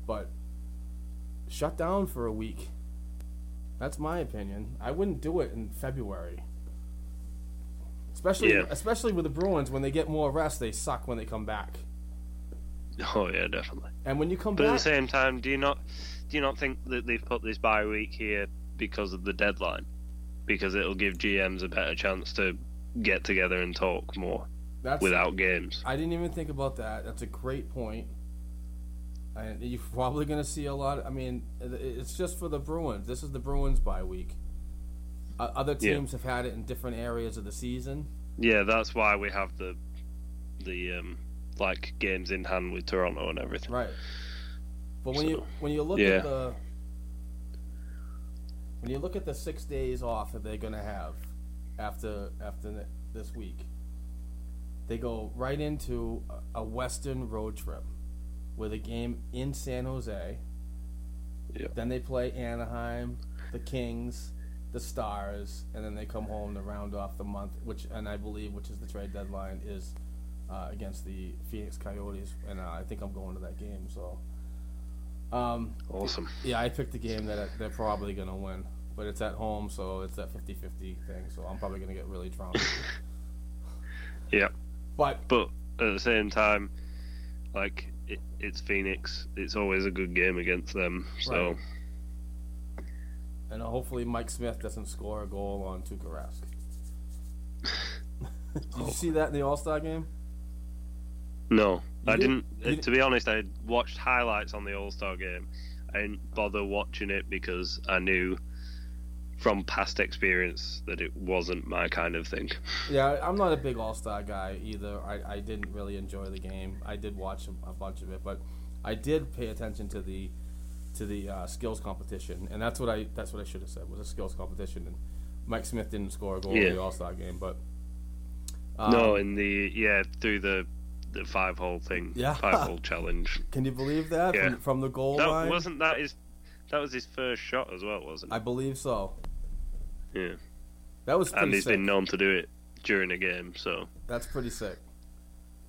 but shut down for a week. That's my opinion. I wouldn't do it in February. Especially, Yeah. especially with the Bruins, when they get more rest, they suck when they come back. Oh yeah, definitely. And when you come But at the same time, do you not do you not think that they've put this bye week here because of the deadline? Because it'll give GMs a better chance to get together and talk more that's without games. I didn't even think about that. That's a great point. And you're probably going to see a lot. I mean, it's just for the Bruins. This is the Bruins bye week. Uh, other Yeah. teams have had it in different areas of the season. Yeah, that's why we have the the um like games in hand with Toronto and everything. Right. But when you when you look yeah. at the when you look at the six days off that they're gonna have after after th- this week, they go right into a- a Western road trip with a game in San Jose. Yeah. Then they play Anaheim, the Kings, the Stars, and then they come home to round off the month, which and I believe which is the trade deadline is uh, against the Phoenix Coyotes, and uh, I think I'm going to that game. So, um, Awesome. yeah, I picked the game that they're probably gonna win, but it's at home, so it's that 50-50 thing. So I'm probably gonna get really drunk. Yeah. but But at the same time, like it, it's Phoenix. It's always a good game against them. So Right. and uh, hopefully Mike Smith doesn't score a goal on Tuukka Rask. Did you see that in the All Star game? no, You I didn't- didn't. uh, to be honest, I watched highlights on the All Star game. I didn't bother watching it because I knew from past experience that it wasn't my kind of thing. Yeah, I'm not a big All Star guy either. I, I didn't really enjoy the game. I did watch a, a bunch of it, but I did pay attention to the to the uh, skills competition, and that's what I that's what I should have said was a skills competition. And Mike Smith didn't score a goal Yeah. in the All Star game, but um, no, in the yeah through the the five hole thing, Yeah. five hole challenge. can you believe that Yeah. from, from the goal That line? wasn't that his. That was his first shot as well, wasn't it? I believe so. Yeah, That was and he's sick. been known to do it during a game. So That's pretty sick.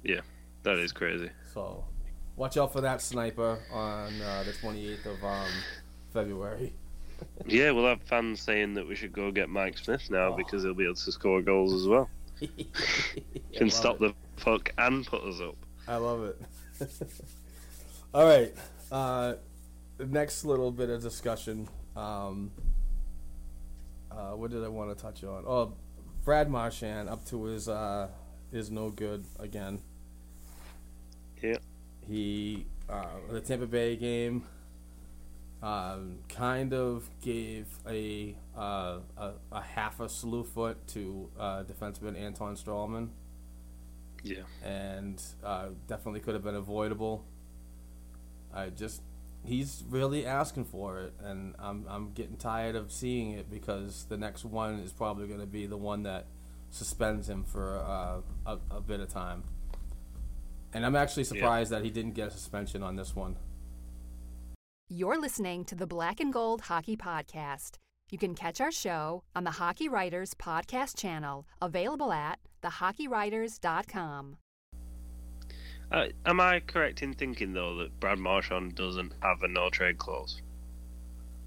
yeah, that is crazy. So watch out for that sniper on uh, the 28th of um, February. Yeah, we'll have fans saying that we should go get Mike Smith now Oh. because he'll be able to score goals as well. Can stop it. the puck and put us up. I love it. All right. Uh, the next little bit of discussion. Um, uh, what did I want to touch on? Oh, Brad Marchand up to his uh, is no good again. Yeah. He uh, the Tampa Bay game um, kind of gave a, uh, a a half a slew foot to uh, defenseman Anton Stralman Yeah. and uh, definitely could have been avoidable. I just he's really asking for it, and I'm I'm getting tired of seeing it because the next one is probably going to be the one that suspends him for uh, a, a bit of time. And I'm actually surprised that he didn't get a suspension on this one. You're listening to the Black and Gold Hockey Podcast. You can catch our show on the Hockey Writers Podcast channel, available at thehockeywriters.com. Uh, am I correct in thinking though that Brad Marchand doesn't have a no trade clause?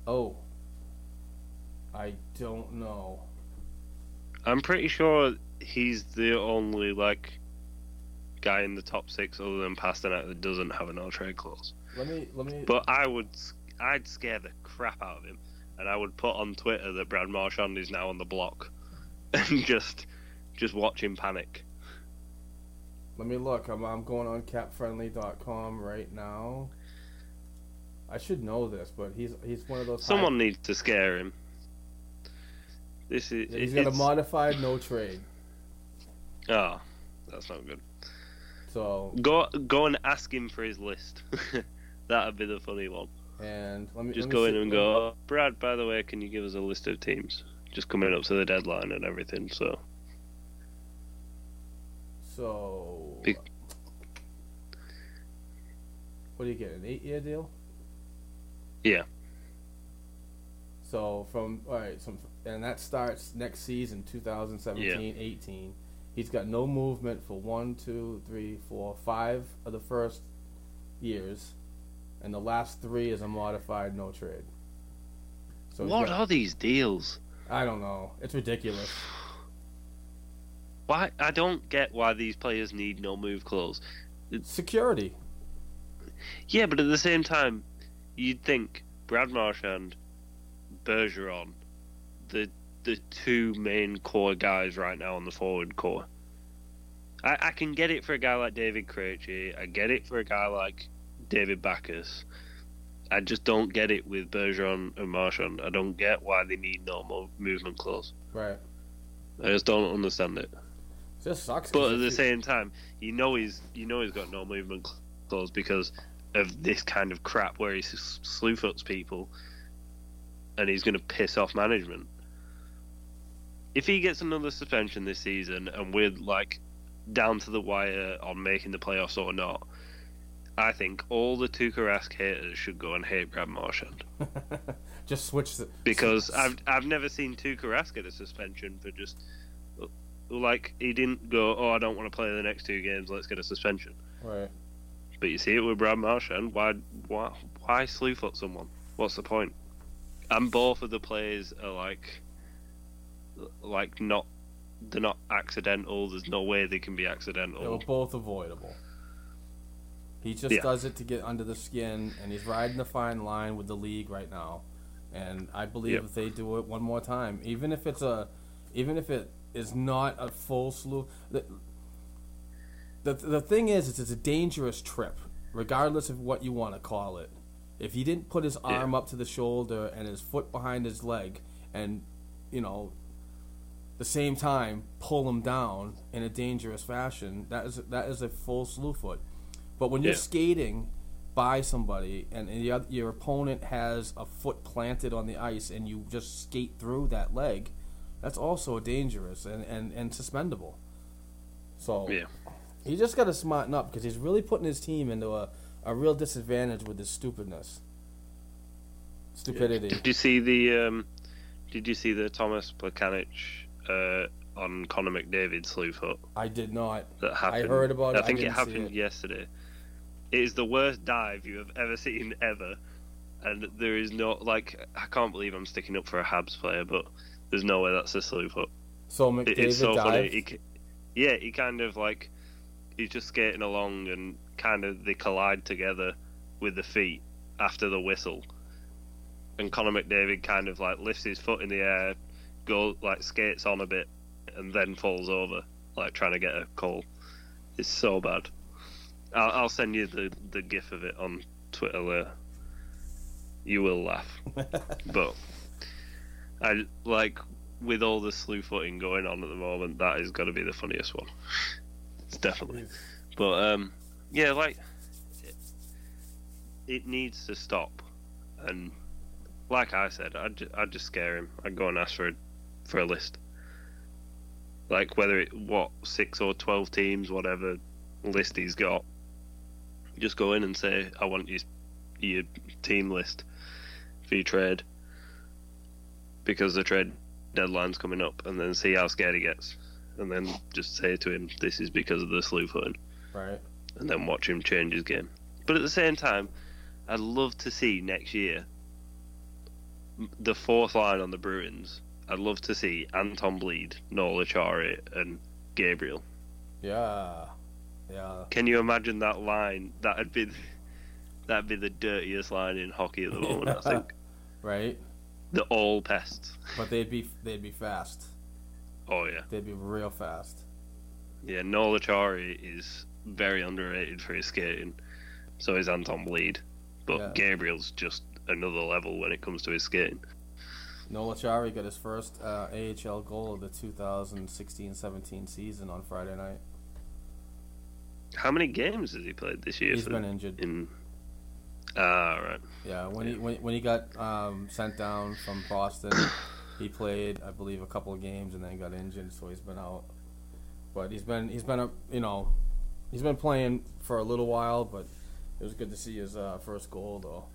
Oh, I don't know. I'm pretty sure he's the only like guy in the top six other than Pastrnak that doesn't have a no trade clause. Let me let me. But I would, I'd scare the crap out of him, and I would put on Twitter that Brad Marchand is now on the block, and just, just watch him panic. Let me look. I'm, I'm going on capfriendly.com right now. I should know this, but he's he's one of those. high- Someone needs to scare him. This is. He's got a modified no trade. Oh, that's not good. So Go, go and ask him for his list. That'd be the funny one. and let me Just let me go in and go, oh, Brad. By the way, can you give us a list of teams? Just coming up to the deadline and everything. So So What do you get? An eight-year deal. yeah, So from all right, so, and that starts next season, 2017-18. He's got no movement for one, two, three, four, five of the first years, and the last three is a modified no trade. So what got- are these deals? I don't know. It's ridiculous. Why? I don't get why these players need no move clause. Security. Yeah, but at the same time, you'd think Brad Marchand, Bergeron, the the two main core guys right now on the forward core. I, I can get it for a guy like David Krejci. I get it for a guy like David Backes. I just don't get it with Bergeron and Marchand. I don't get why they need no more movement clause. Right. I just don't understand it. Just sucks. But at the same time, you know he's you know he's got no movement clause because of this kind of crap where he s- slew foots people, and he's going to piss off management. If he gets another suspension this season and we're like down to the wire on making the playoffs or not, I think all the Tuukka haters should go and hate Brad Marchand just switch the because I've I've never seen Tuukka get a suspension for just like he didn't go. Oh, I don't want to play the next two games. Let's get a suspension. right. But you see it with Brad Marchand. Why why why slew foot someone? What's the point? And both of the players are like like not they're not accidental. There's no way they can be accidental. They were both avoidable. He just Yeah. does it to get under the skin, and he's riding the fine line with the league right now. And I believe Yep. if they do it one more time, even if it's a, even if it is not a full slew, the the, the thing is, is it's a dangerous trip, regardless of what you want to call it. If he didn't put his arm up to the shoulder and his foot behind his leg, and you know, the same time pull him down in a dangerous fashion, that is that is a full slew foot. But when you're Yeah. skating by somebody and, and the, oth- your opponent has a foot planted on the ice and you just skate through that leg, that's also dangerous and, and, and suspendable. So Yeah. he just got to smarten up because he's really putting his team into a, a real disadvantage with his stupidness, stupidity. Did you see the um, Did you see the Thomas Plekanec uh, on Connor McDavid slew foot? I did not. that happened. I heard about it, I I think it didn't see happened it. yesterday. It is the worst dive you have ever seen ever, and there is no like I can't believe I'm sticking up for a Habs player, but there's no way that's a slew foot. So It- McDavid it's so funny. He, yeah, he kind of like he's just skating along and kind of they collide together with the feet after the whistle, and Connor McDavid kind of like lifts his foot in the air, go like skates on a bit, and then falls over, like trying to get a call. It's so bad. I'll, I'll send you the the gif of it on Twitter later. You will laugh, but I like with all the slew footing going on at the moment. That is going to be the funniest one. It's definitely. But um, yeah, like it, it needs to stop, and like I said, I'd ju- I'd just scare him. I'd go and ask for a, for a list. Like whether it what six or twelve teams, whatever list he's got, just go in and say, "I want your your team list for your trade," because the trade deadline's coming up, and then see how scared he gets, and then just say to him, "This is because of the slew footing," right. and then watch him change his game. But at the same time, I'd love to see next year the fourth line on the Bruins. I'd love to see Anton Blidh, Noel Acciari, and Gabrielle. Yeah. Yeah. Can you imagine that line? That'd be that'd be the dirtiest line in hockey at the moment. I think Right. The all pests. But they'd be they'd be fast. Oh yeah, They'd be real fast. yeah. Noel Acciari is very underrated for his skating. So is Anton Blidh, but Yeah. Gabrielle's just another level when it comes to his skating. Noel Acciari got his first uh, AHL goal of the 2016-17 season on Friday night. How many games has he played this year? He's been injured. In ah right. Yeah, when he when, when he got um, sent down from Boston, he played I believe a couple of games and then got injured, so he's been out. But he's been he's been a you know, he's been playing for a little while, but it was good to see his uh, first goal though.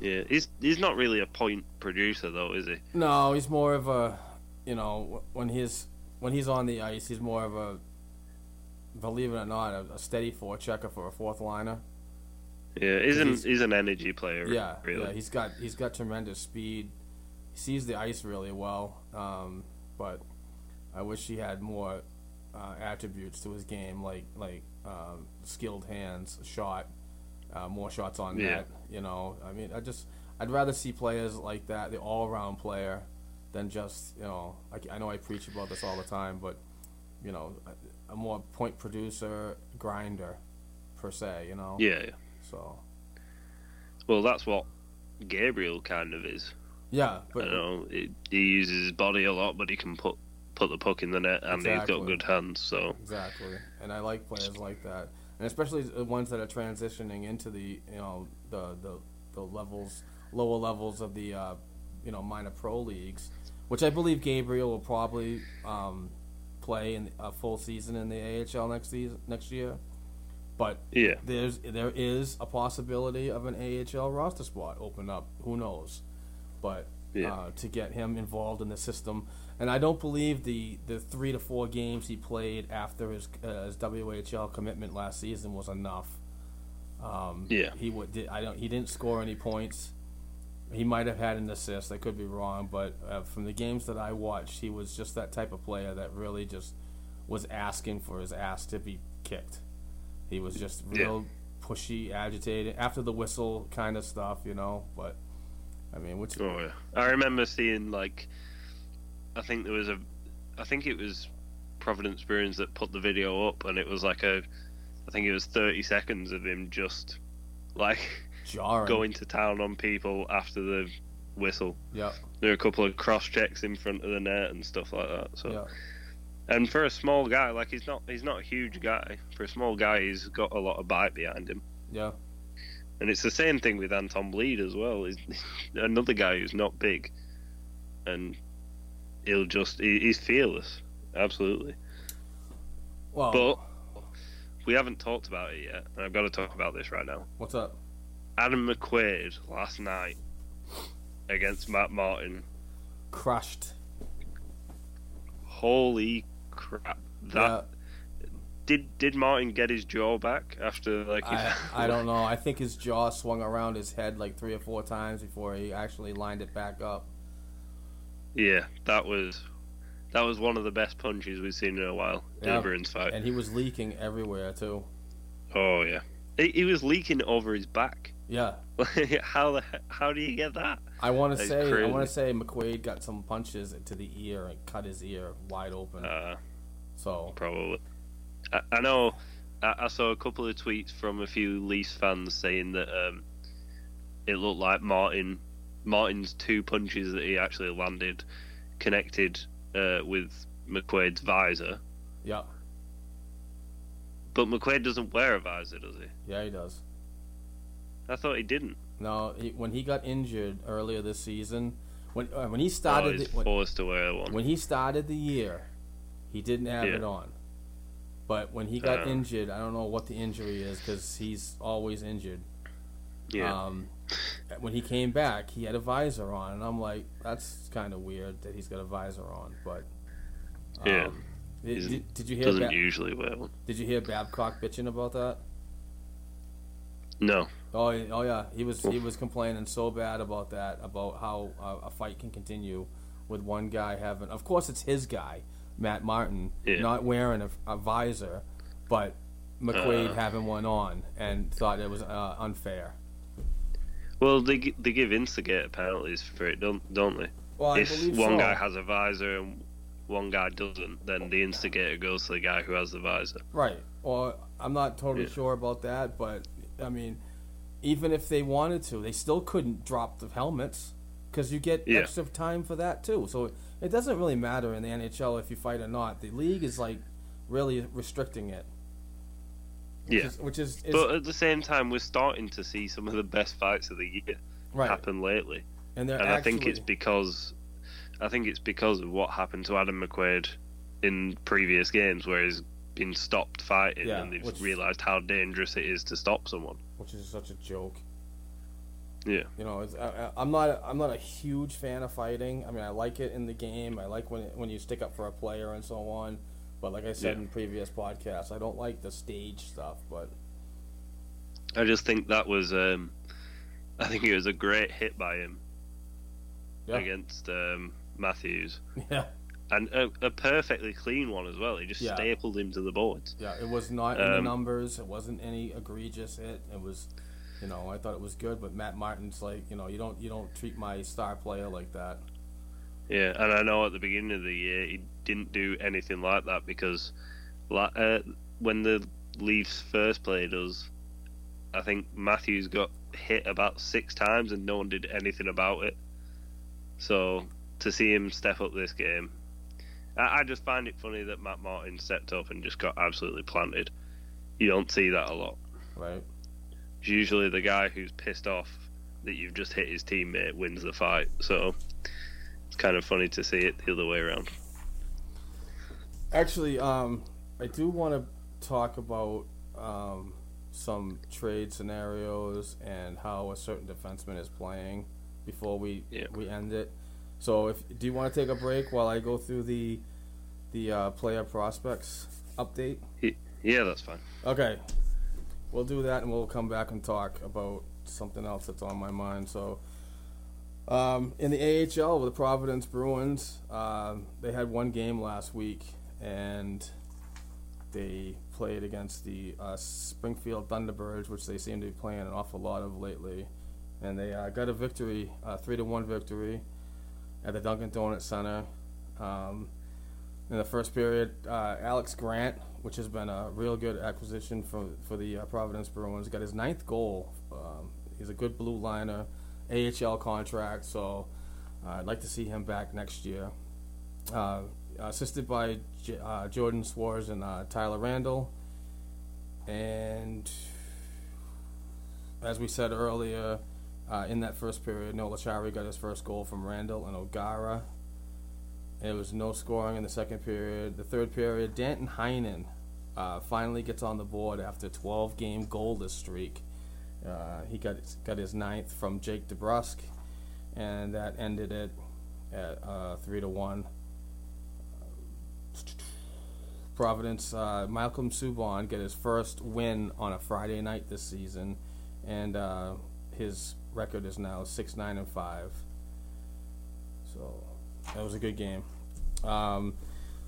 Yeah, he's he's not really a point producer though, is he? No, he's more of a, you know, when he's when he's on the ice, he's more of a, believe it or not, a, a steady forechecker for a fourth liner. Yeah, he's an He's- he's an energy player. Yeah, really. yeah, he's got he's got tremendous speed. He sees the ice really well, um, but I wish he had more uh, attributes to his game, like like um, skilled hands, shot, uh, more shots on Yeah. net. You know, I mean, I just I'd rather see players like that, the all-around player, than just you know. I, I know I preach about this all the time, but you know, a, a more point producer, grinder, per se. You know. Yeah, yeah. So Well, that's what Gabrielle kind of is. yeah, I but know he, he uses his body a lot, but he can put put the puck in the net, and he's got good hands. So Exactly, and I like players like that, and especially the ones that are transitioning into the you know the the, the levels lower levels of the uh, you know minor pro leagues, which I believe Gabrielle will probably um, play in a full season in the AHL next season next year. But yeah, there's there is a possibility of an AHL roster spot open up. Who knows? But Yeah. uh, to get him involved in the system, and I don't believe the, the three to four games he played after his uh, his WHL commitment last season was enough. Um, Yeah. he would. Did, I don't. He didn't score any points. He might have had an assist. I could be wrong, but uh, from the games that I watched, he was just that type of player that really just was asking for his ass to be kicked. He was just Yeah. real pushy, agitated after the whistle kind of stuff, you know. But I mean, which Oh yeah, I remember seeing like, I think there was a, I think it was Providence Bruins that put the video up, and it was like a, I think it was thirty seconds of him just, like, jarring. going to town on people after the whistle. Yeah, There were a couple of cross checks in front of the net and stuff like that. So, yeah, and for a small guy, like he's not, he's not a huge guy. For a small guy, he's got a lot of bite behind him. yeah. And it's the same thing with Anton Blidh as well. He's another guy who's not big, and he'll just he, he's fearless, absolutely. Well, But we haven't talked about it yet, and I've got to talk about this right now. what's up? Adam McQuaid last night against Matt Martin. Crushed. Holy crap! That did did Martin get his jaw back after like? I, I don't know. I think his jaw swung around his head like three or four times before he actually lined it back up. Yeah, that was that was one of the best punches we've seen in a while Yeah. fight. And he was leaking everywhere too. Oh yeah, he, he was leaking over his back. Yeah. how the how do you get that? I want to say I want to say McQuaid got some punches to the ear and cut his ear wide open. Uh, so probably. I, I know. I, I saw a couple of tweets from a few Leafs fans saying that um, it looked like Martin Martin's two punches that he actually landed connected uh, with McQuaid's visor, yeah, but McQuaid doesn't wear a visor, does he? yeah, he does. I thought he didn't. No, he, when he got injured earlier this season, when uh, when he Oh, started he's the, when, forced to wear one. when he started the year, he didn't have Yeah. it on. But when he got Uh. injured, I don't know what the injury is because he's always injured. yeah. Um, when he came back, he had a visor on, and I'm like, that's kind of weird that he's got a visor on. But um, Yeah. Did, did, did you hear? doesn't Ba- usually wear one. did you hear Babcock bitching about that? No. Oh, oh yeah, he was he was complaining so bad about that, about how uh, a fight can continue with one guy having. Of course, it's his guy, Matt Martin, Yeah. not wearing a, a visor, but McQuaid Uh. having one on, and thought it was uh, unfair. Well, they they give instigator penalties for it, don't don't they? Well, if one so. guy has a visor and one guy doesn't, then the instigator goes to the guy who has the visor. Right. Well, I'm not totally Yeah. sure about that, but I mean, even if they wanted to, they still couldn't drop the helmets because you get Yeah. extra time for that too. So it doesn't really matter in the NHL if you fight or not. The league is like really restricting it. Which Yeah. Is, which is, is But at the same time, we're starting to see some of the best fights of the year right. happen lately, And and actually, I think it's because I think it's because of what happened to Adam McQuaid in previous games, where he's been stopped fighting, Yeah, and they've which- realised how dangerous it is to stop someone. which is such a joke. Yeah. You know, it's, I, I'm not I'm not a huge fan of fighting. I mean, I like it in the game. I like when it, when you stick up for a player and so on. But like I said Yeah. in previous podcasts, I don't like the stage stuff. But I just think that was, um, I think it was a great hit by him yeah, against um, Matthews. yeah, and a, a perfectly clean one as well. He just Yeah. stapled him to the boards. yeah. It was not in the Um, numbers. It wasn't any egregious hit. It was you know, I thought it was good. But Matt Martin's like, you know, you don't you don't treat my star player like that. Yeah, and I know at the beginning of the year he didn't do anything like that because uh, when the Leafs first played us, I think Matthews got hit about six times and no one did anything about it. So to see him step up this game, I, I just find it funny that Matt Martin stepped up and just got absolutely planted. You don't see that a lot. Right. It's usually the guy who's pissed off that you've just hit his teammate wins the fight. So it's kind of funny to see it the other way around. Actually, um, I do want to talk about um, some trade scenarios and how a certain defenseman is playing before we yeah. we end it. So, if do you want to take a break while I go through the the uh, player prospects update? Yeah, that's fine. Okay, we'll do that, and we'll come back and talk about something else that's on my mind. So, um, in the AHL with the Providence Bruins, uh, they had one game last week, and they played against the uh, Springfield Thunderbirds, which they seem to be playing an awful lot of lately, and they uh, got a victory, a three to one victory, at the Dunkin' Donuts Center. Um, in the first period, uh, Alex Grant, which has been a real good acquisition for for the uh, Providence Bruins, got his ninth goal. Um, he's a good blue liner, AHL contract, so uh, I'd like to see him back next year. Uh, assisted by J- uh, Jordan Szwarz and uh, Tyler Randall, And as we said earlier, in that first period, Noel Acciari got his first goal from Randall and O'Gara. It was no scoring in the second period. The third period, Danton Heinen uh, finally gets on the board after 12 game goalless streak. Uh, he got got his ninth from Jake DeBrusk, and that ended it at uh, three to one. Providence, uh, Malcolm Subban get his first win on a Friday night this season, and uh, his record is now six nine and five. So that was a good game. Um,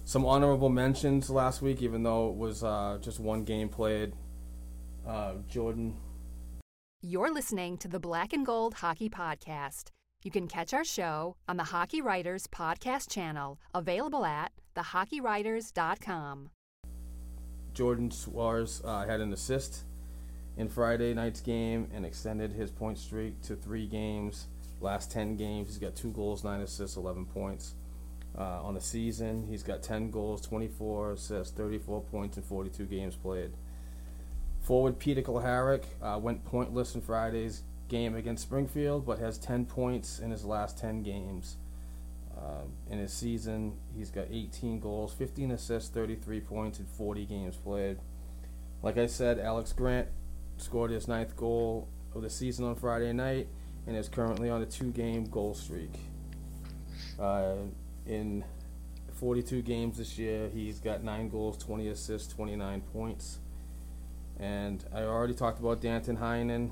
some honorable mentions last week, even though it was uh, just one game played. Uh, Jordan. You're listening to the Black and Gold Hockey Podcast. You can catch our show on the Hockey Writers Podcast channel, available at thehockeywriters.com. Jordan Szwarz uh, had an assist in Friday night's game and extended his point streak to three games. Last 10 games, he's got two goals, nine assists, 11 points. Uh, on the season, he's got 10 goals, 24 assists, 34 points in 42 games played. Forward Peter Cehlarik uh, went pointless in Friday's game against Springfield, but has 10 points in his last 10 games. Uh, in his season, he's got 18 goals, 15 assists, 33 points in 40 games played. Like I said, Alex Grant scored his ninth goal of the season on Friday night and is currently on a two-game goal streak. Uh, in 42 games this year, he's got nine goals, 20 assists, 29 points. And I already talked about Danton Heinen.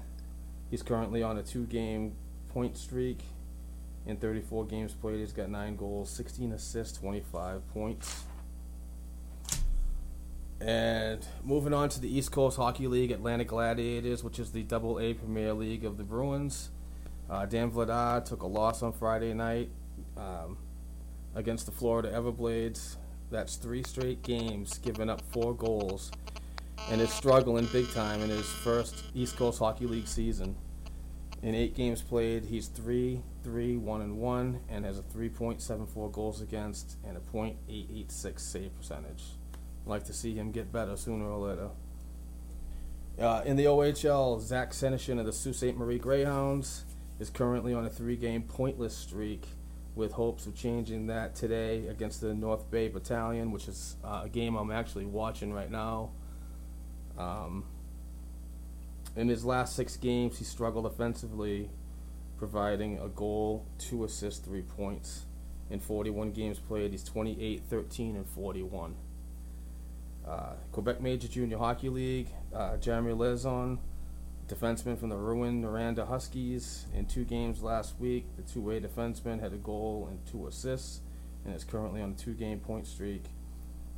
He's currently on a two-game point streak. In 34 games played, he's got nine goals, 16 assists, 25 points. And moving on to the East Coast Hockey League, Atlanta Gladiators, which is the Double A Premier League of the Bruins. Uh, Dan Vladar took a loss on Friday night um, against the Florida Everblades. That's three straight games, giving up four goals, and is struggling big time in his first East Coast Hockey League season. In eight games played, he's 3 3 1 and 1 and has a 3.74 goals against and a .886 save percentage. I'd like to see him get better sooner or later. Uh, in the OHL, Zach Senyshyn of the Sault Ste. Marie Greyhounds is currently on a three game pointless streak with hopes of changing that today against the North Bay Battalion, which is uh, a game I'm actually watching right now. Um, in his last six games, he struggled offensively, providing a goal, two assists, three points. In 41 games played, he's 28, 13, and 41. Uh, Quebec Major Junior Hockey League, uh, Jeremy Lauzon, defenseman from the Rouyn-Noranda Huskies. In two games last week, the two-way defenseman had a goal and two assists, and is currently on a two-game point streak.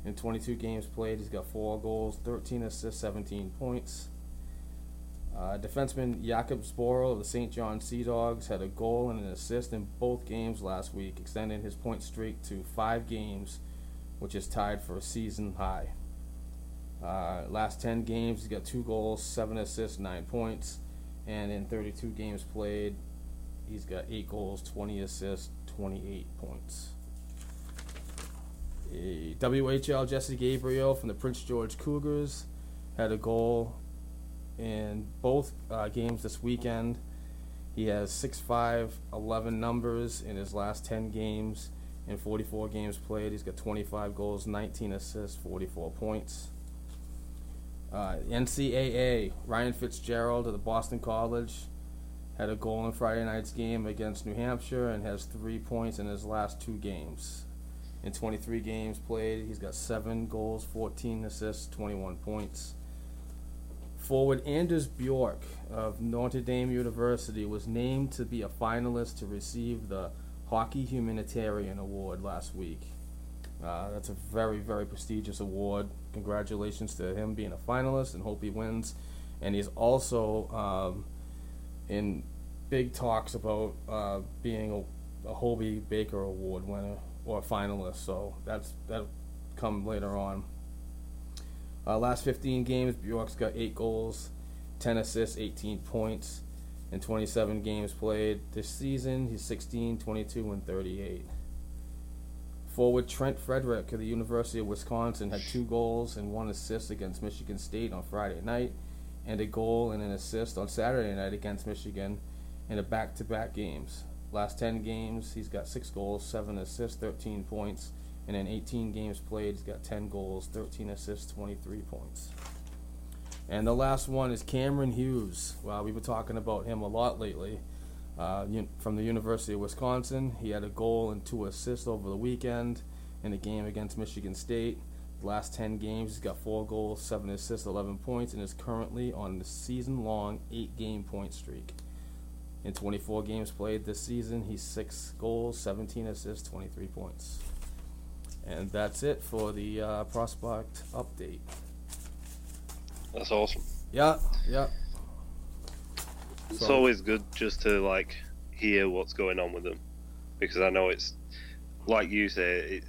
In 22 games played, he's got four goals, 13 assists, 17 points. Uh, defenseman Jakub Zboril of the St. John Sea Dogs had a goal and an assist in both games last week, extending his point streak to five games, which is tied for a season high. Uh, last 10 games, he's got two goals, seven assists, nine points. And in 32 games played, he's got eight goals, 20 assists, 28 points. A WHL Jesse Gabrielle from the Prince George Cougars had a goal in both uh, games this weekend. He has 6'5, 11 numbers in his last 10 games. In 44 games played, he's got 25 goals, 19 assists, 44 points. Uh, NCAA, Ryan Fitzgerald of the Boston College had a goal in Friday night's game against New Hampshire and has three points in his last two games. In 23 games played, he's got seven goals, 14 assists, 21 points. Forward Anders Bjork of Notre Dame University was named to be a finalist to receive the Hockey Humanitarian Award last week. Uh, that's a very, very prestigious award. Congratulations to him being a finalist and hope he wins. And he's also um, in big talks about uh, being a, a Hobey Baker Award winner or a finalist. So that's that'll come later on. Uh, last 15 games, Bjork's got eight goals, 10 assists, 18 points, in 27 games played this season. He's 16, 22, and 38. Forward Trent Frederic of the University of Wisconsin had two goals and one assist against Michigan State on Friday night, and a goal and an assist on Saturday night against Michigan in a back-to-back games. Last 10 games, he's got six goals, seven assists, 13 points, and in 18 games played, he's got 10 goals, 13 assists, 23 points. And the last one is Cameron Hughes. Well, we've been talking about him a lot lately. Uh, from the University of Wisconsin, he had a goal and two assists over the weekend in a game against Michigan State. The last 10 games, he's got four goals, seven assists, 11 points, and is currently on the season long eight game point streak. In 24 games played this season, he's six goals, 17 assists, 23 points. And that's it for the uh, prospect update. That's awesome. Yeah, yeah. It's so. always good just to like hear what's going on with them, because I know it's like you say it.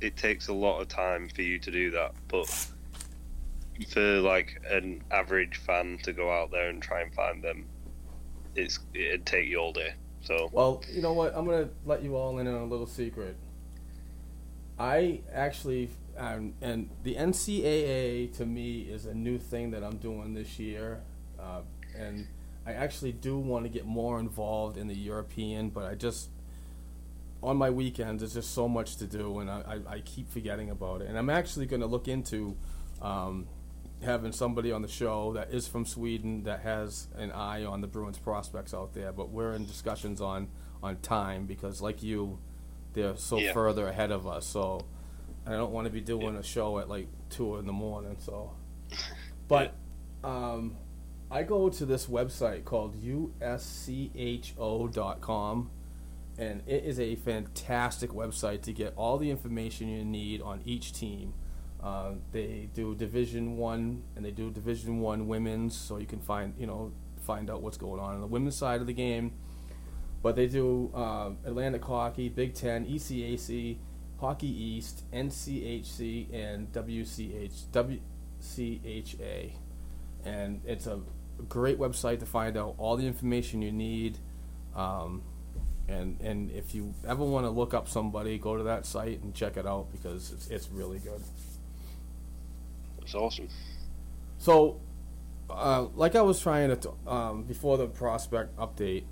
It takes a lot of time for you to do that, but for like an average fan to go out there and try and find them, it's it'd take you all day. So well, you know what? I'm gonna let you all in on a little secret. I actually, um, and the NCAA to me is a new thing that I'm doing this year, uh, and I actually do want to get more involved in the European, but I just on my weekends there's just so much to do, and I, I, I keep forgetting about it. And I'm actually going to look into um, having somebody on the show that is from Sweden that has an eye on the Bruins prospects out there. But we're in discussions on on time because, like you they're so yeah. further ahead of us. So I don't want to be doing yeah. a show at like two in the morning. So, but um, I go to this website called uscho.com, and it is a fantastic website to get all the information you need on each team. Uh, they do Division One and they do Division One women's, so you can find you know find out what's going on on the women's side of the game but they do uh, Atlantic Hockey, Big Ten, ECAC, Hockey East, NCHC, and WCH, WCHA. And it's a great website to find out all the information you need. Um, and and if you ever want to look up somebody, go to that site and check it out because it's it's really good. It's awesome. So, uh, like I was trying to um, before the prospect update,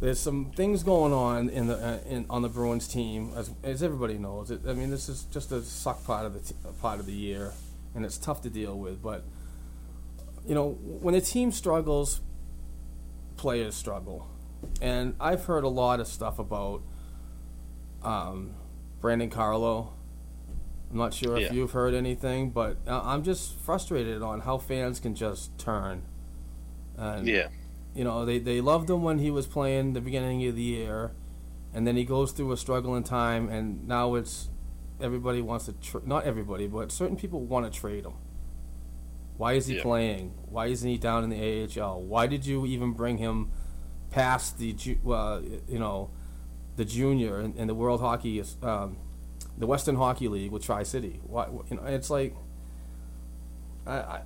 there's some things going on in the uh, in, on the Bruins team, as, as everybody knows. It, I mean, this is just a suck part of the t- part of the year, and it's tough to deal with. But you know, when a team struggles, players struggle, and I've heard a lot of stuff about um, Brandon Carlo. I'm not sure yeah. if you've heard anything, but uh, I'm just frustrated on how fans can just turn. And yeah you know, they, they loved him when he was playing the beginning of the year, and then he goes through a struggling time, and now it's everybody wants to tra- not everybody, but certain people want to trade him. Why is he Yeah. playing? Why isn't he down in the AHL? Why did you even bring him past the uh, you know the junior in, in the World Hockey um, the Western Hockey League with Tri City? Why you know it's like I I,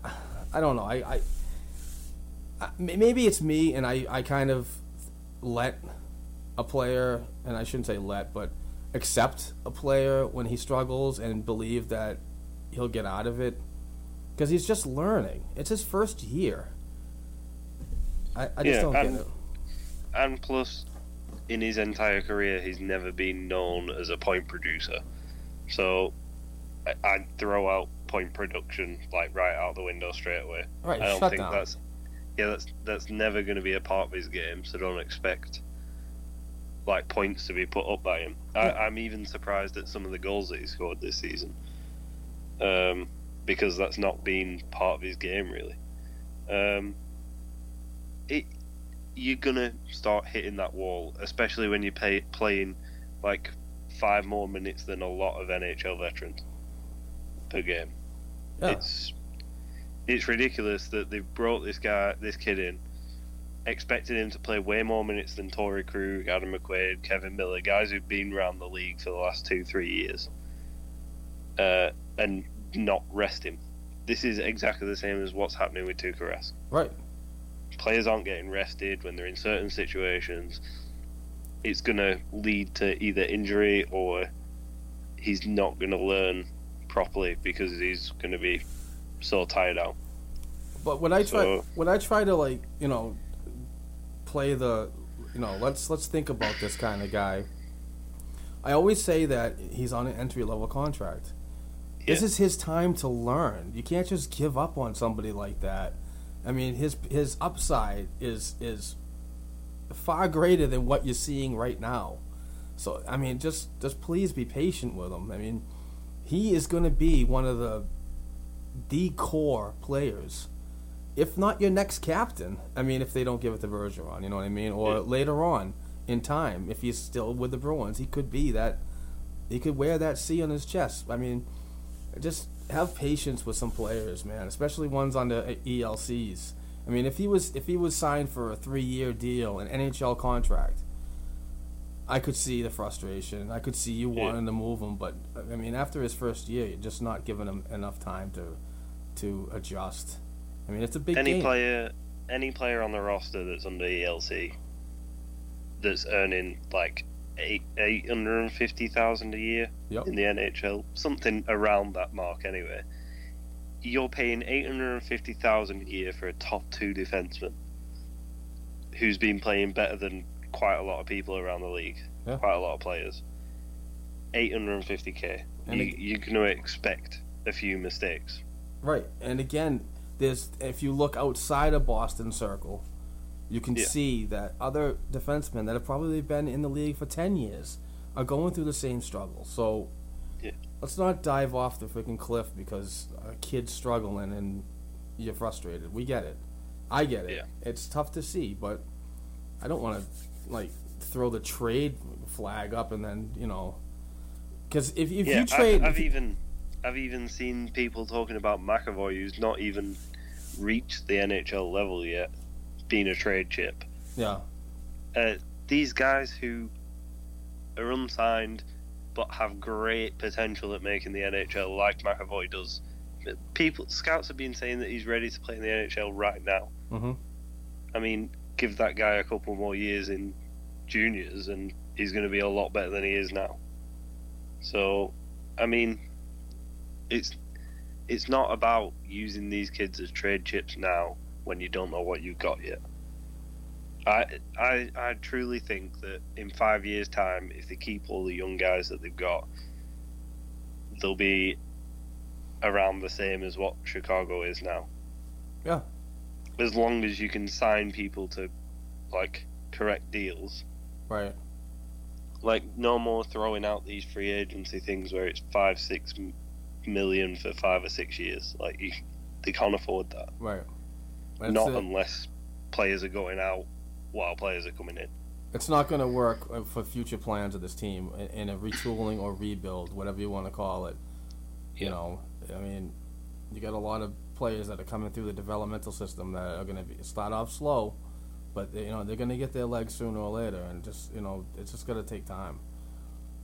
I don't know I, I I maybe it's me and I I kind of let a player and I shouldn't say let but accept a player when he struggles and believe that he'll get out of it because he's just learning. It's his first year. I, I just Yeah, don't get and- it. And plus, in his entire career, he's never been known as a point producer. So I- I'd throw out point production like right out the window straight away. Right, I don't think down. that's yeah, that's that's never going to be a part of his game. So don't expect like points to be put up by him. I, I'm even surprised at some of the goals that he scored this season, um, because that's not been part of his game really. Um, it you're gonna start hitting that wall, especially when you're pay, playing like five more minutes than a lot of NHL veterans per game. It's it's ridiculous that they've brought this guy, this kid in, expected him to play way more minutes than Torey Krug, Adam McQuaid, Kevan Miller, guys who've been around the league for the last two, three years, uh, and not rest him. This is exactly the same as what's happening with Tuukka Rask Right. players aren't getting rested when they're in certain situations, it's going to lead to either injury or he's not going to learn properly because he's going to be so tired out. But when I try So- when I try to like you know play the you know let's let's think about this kind of guy. I always say that he's on an entry level contract. This Yeah. is his time to learn. You can't just give up on somebody like that. I mean, his his upside is is far greater than what you're seeing right now. So I mean, just just please be patient with him. I mean, he is going to be one of the the core players, if not your next captain. I mean, if they don't give it to Bergeron, you know what I mean, or Yeah. later on in time, if he's still with the Bruins, he could be that. He could wear that C on his chest. I mean, just have patience with some players, man, especially ones on the ELCs. I mean, if he was if he was signed for a three year deal, an NHL contract, I could see the frustration. I could see you Yeah. wanting to move him, but I mean, after his first year, you're just not giving him enough time to to adjust. I mean, it's a big any game. player any player on the roster that's under ELC that's earning like eight eight hundred and fifty thousand a year Yep. in the NHL, something around that mark anyway. You're paying eight hundred and fifty thousand a year for a top two defenseman who's been playing better than quite a lot of people around the league, Yeah. quite a lot of players. Eight hundred and fifty k. And You, it- you're going to expect a few mistakes. Right, and again, there's if you look outside of Boston Circle, you can Yeah. see that other defensemen that have probably been in the league for ten years are going through the same struggle. So Yeah. let's not dive off the freaking cliff because a kid's struggling and you're frustrated. We get it. I get it. Yeah. It's tough to see, but I don't want to like throw the trade flag up and then you know because if, if you trade, I've, I've even I've even seen people talking about McAvoy who's not even reached the NHL level yet, being a trade chip. yeah, Uh, these guys who are unsigned but have great potential at making the NHL, like McAvoy does. People, scouts have been saying that he's ready to play in the NHL right now. hmm I mean, give that guy a couple more years in juniors, and he's going to be a lot better than he is now. So, I mean, it's it's not about using these kids as trade chips now when you don't know what you've got yet. I I I truly think that in five years' time, if they keep all the young guys that they've got, they'll be around the same as what Chicago is now yeah. as long as you can sign people to like correct deals Right. like no more throwing out these free agency things where it's five six million for five or six years like you, they can't afford that Right. That's not it. unless players are going out while players are coming in It's not going to work for future plans of this team in, a retooling or rebuild, whatever you want to call it. You know, I mean, you got a lot of players that are coming through the developmental system that are going to start off slow, but they, you know they're going to get their legs sooner or later, and just you know it's just going to take time.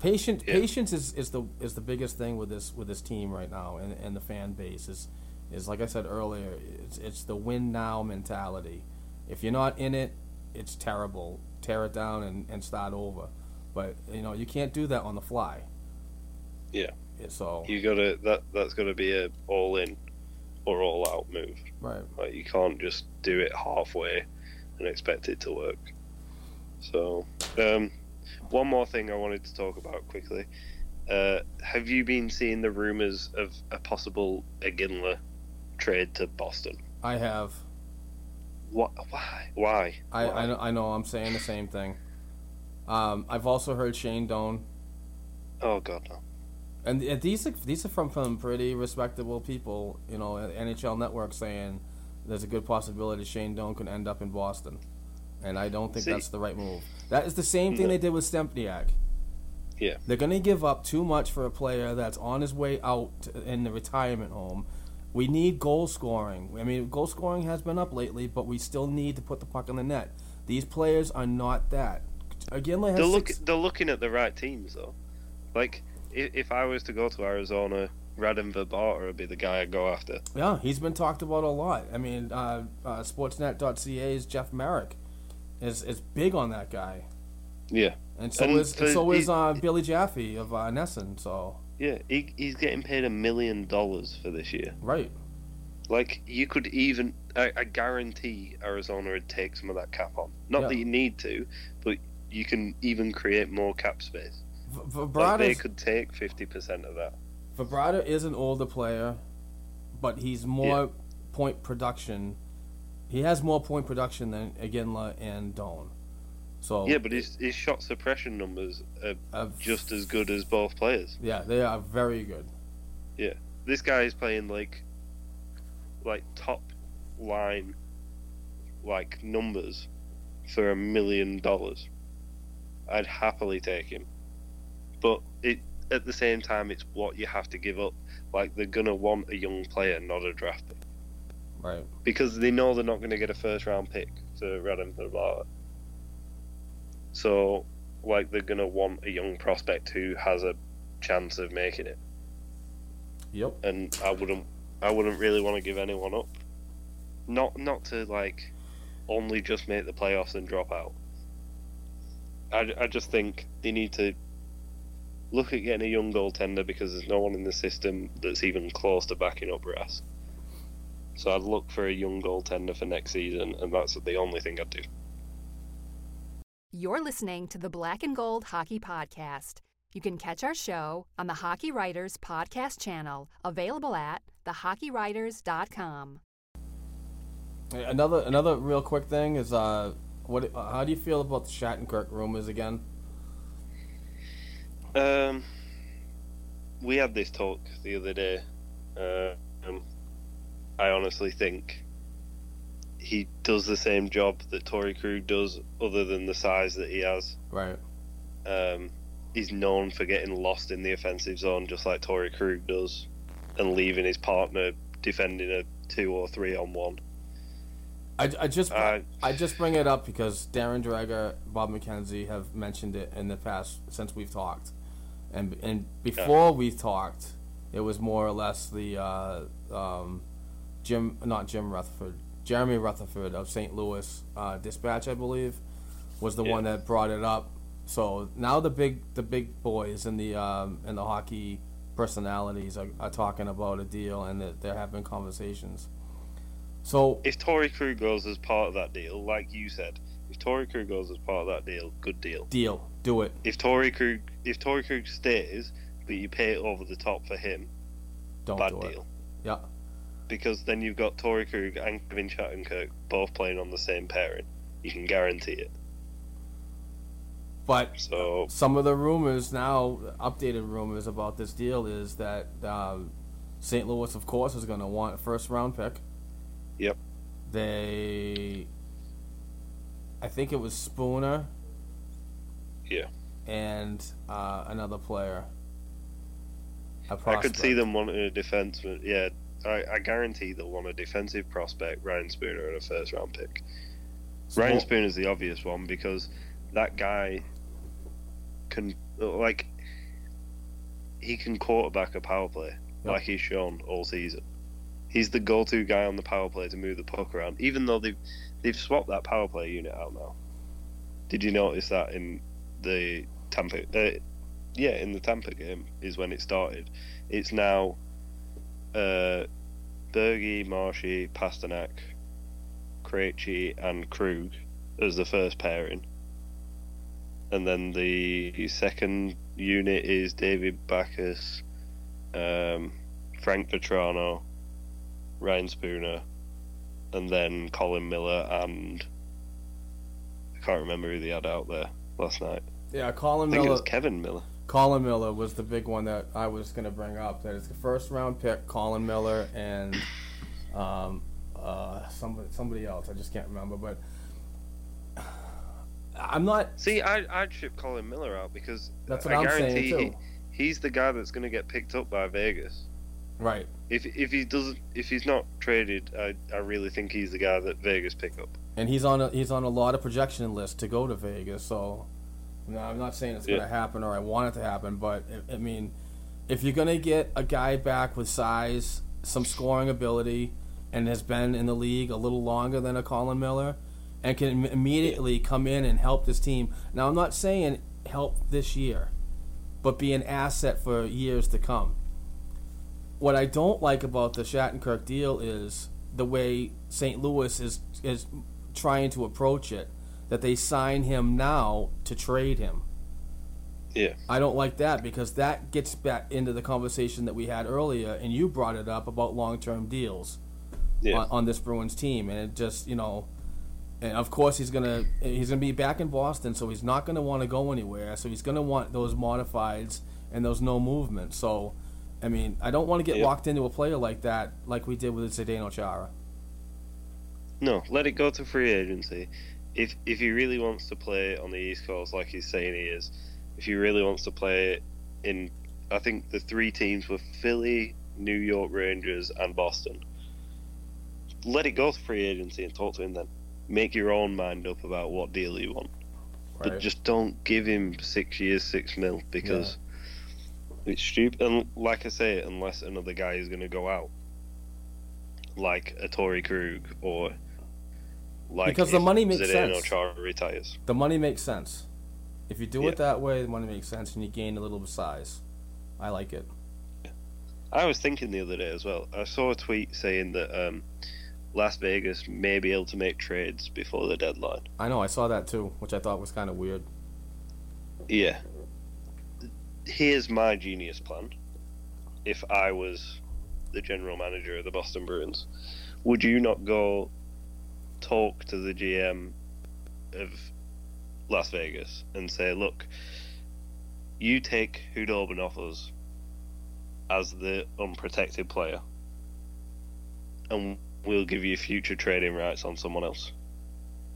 Patience, Yeah. patience is, is the is the biggest thing with this with this team right now, and, and the fan base is is like I said earlier, it's it's the win now mentality. If you're not in it, it's terrible. Tear it down and, and start over. But you know you can't do that on the fly. Yeah. So You gotta that that's gotta be a all in or all out move. right. Like you can't just do it halfway and expect it to work. So, um, one more thing I wanted to talk about quickly. Uh, have you been seeing the rumors of a possible Iginla trade to Boston? I have. What? Why? Why? I, Why? I, know, I know. I'm saying the same thing. Um, I've also heard Shane Doan, Oh God, no. and, and these are, these are from some pretty respectable people. You know, NHL Network saying there's a good possibility Shane Doan could end up in Boston, and I don't think See- that's the right move. That is the same thing No. they did with Stempniak. Yeah. They're going to give up too much for a player that's on his way out to- in the retirement home. We need goal scoring. I mean, goal scoring has been up lately, but we still need to put the puck in the net. These players are not that. Again, They're look six- they're looking at the right teams though. Like if, if I was to go to Arizona, Radim Vrbata would be the guy I'd go after. Yeah, he's been talked about a lot. I mean, uh, uh, Sportsnet.ca's Jeff Marek is is big on that guy, Yeah. and so And is for- so is he- uh, Billy Jaffe of uh, NESN. So Yeah, he, he's getting paid a million dollars for this year. right, Like you could even, I, I guarantee Arizona would take some of that cap on. Not Yeah. that you need to, but you can even create more cap space. V- Like they could take fifty percent of that. Vrbata is an older player, but he's more point production. He has more point production than Iginla and Doan. So Yeah, but his his shot suppression numbers are just as good as both players. yeah, they are very good. Yeah, this guy is playing like, like top line, like numbers, for a million dollars. I'd happily take him, but it at the same time it's what you have to give up. Like they're gonna want a young player, not a draft pick, Right. because they know they're not gonna get a first round pick to Radim Vrbata. So, like they're gonna want a young prospect who has a chance of making it Yep. and I wouldn't I wouldn't really want to give anyone up. Not not to like only just make the playoffs and drop out. I, I just think they need to look at getting a young goaltender because there's no one in the system that's even close to backing up Rask. So I'd look for a young goaltender for next season, and that's the only thing I'd do. You're listening to the Black and Gold Hockey Podcast. You can catch our show on the Hockey Writers Podcast channel, available at thehockeywriters.com. Hey, Another another real quick thing is uh, what? How do you feel about the Shattenkirk rumors again? Um, we had this talk the other day. Uh, um, I honestly think he does the same job that Torey Krug does, other than the size that he has. Right. Um, he's known for getting lost in the offensive zone, just like Torey Krug does, and leaving his partner defending a two or three on one. I, I just Uh, I just bring it up because Darren Dreger, Bob McKenzie have mentioned it in the past since we've talked, and and before we talked, it was more or less the uh, um, Jim not Jim Rutherford, Jeremy Rutherford of St. Louis uh, Dispatch, I believe, was the Yeah. one that brought it up. So now the big the big boys and the um, and the hockey personalities are, are talking about a deal and that they're having conversations. So If Torey Krug goes as part of that deal, like you said, if Torey Krug goes as part of that deal, good deal. deal, do it. If Torey Krug, if Torey Krug stays, but you pay it over the top for him, Don't bad do deal. it. Yeah. Because then you've got Torey Krug and Kevin Shattenkirk both playing on the same pairing. You can guarantee it. But So some of the rumors now, updated rumors about this deal is that um, St. Louis, of course, is going to want a first round pick. Yep. They, I think it was Spooner yeah, and uh, another player. I could see them wanting a defenseman. Yeah, I, I guarantee they'll want a defensive prospect, Ryan Spooner, and a first round pick. Ryan Spooner is the obvious one because that guy can like he can quarterback a power play like he's shown all season. He's the go-to guy on the power play to move the puck around. Even though they've they've swapped that power play unit out now. Did you notice that in the Tampa? Uh, yeah, in the Tampa game is when it started. It's now uh, Bergie, Marshy, Pastrnak, Krejci, and Krug as the first pairing. And then the second unit is David Backes, um, Frank Vatrano, Ryan Spooner, and then Colin Miller and I can't remember who they had out there last night. Yeah, I Colin think it was Kevan Miller. Colin Miller was the big one that I was going to bring up. That is the first round pick, Colin Miller, and um, uh, somebody somebody else. I just can't remember, but I'm not. See, I, I'd ship Colin Miller out because That's what I I'm saying, guarantee too. he, he's the guy that's going to get picked up by Vegas. Right. If if he doesn't, if he's not traded, I, I really think he's the guy that Vegas pick up. and he's on a he's on a lot of projection lists to go to Vegas. So, no, I'm not saying it's going to happen or I want it to happen, but I, I mean, if you're going to get a guy back with size, some scoring ability, and has been in the league a little longer than a Colin Miller, and can immediately come in and help this team. Now, I'm not saying help this year, but be an asset for years to come. What I don't like about the Shattenkirk deal is the way St. Louis is is trying to approach it. That they sign him now to trade him. Yeah. I don't like that because that gets back into the conversation that we had earlier, and you brought it up about long term deals Yeah. on, on this Bruins team, and it just you know, and of course he's gonna he's gonna be back in Boston, so he's not gonna want to go anywhere. So he's gonna want those modifieds and those no movement. So, I mean, I don't want to get Yeah. locked into a player like that, like we did with Zdeno Chara. No, let it go to free agency. If if he really wants to play on the East Coast, like he's saying he is, if he really wants to play in, I think the three teams were Philly, New York Rangers, and Boston. Let it go to free agency and talk to him then. Make your own mind up about what deal you want, but just don't give him six years, six mil because it's stupid. And like I say, unless another guy is going to go out, like a Torey Krug or like Because the money makes Zdeno sense. Retires. The money makes sense. If you do Yeah. it that way, the money makes sense, and you gain a little bit of size. I like it. I was thinking the other day as well. I saw a tweet saying that um, Las Vegas may be able to make trades before the deadline. I know. I saw that too, which I thought was kind of weird. Yeah. Here's my genius plan. If I was the general manager of the Boston Bruins, would you not go talk to the GM of Las Vegas and say, look, you take Khudobin off us as the unprotected player, and we'll give you future trading rights on someone else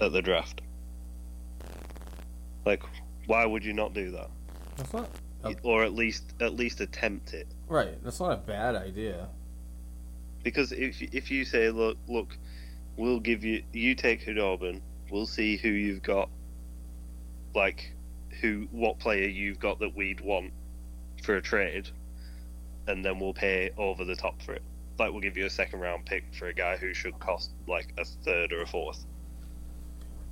at the draft? Like, why would you not do that? That's not a, or at least at least attempt it. right. That's not a bad idea. Because if if you say, look, look, we'll give you, you take Khudobin, we'll see who you've got, like, who, what player you've got that we'd want for a trade, and then we'll pay over the top for it. Like, we'll give you a second round pick for a guy who should cost like a third or a fourth.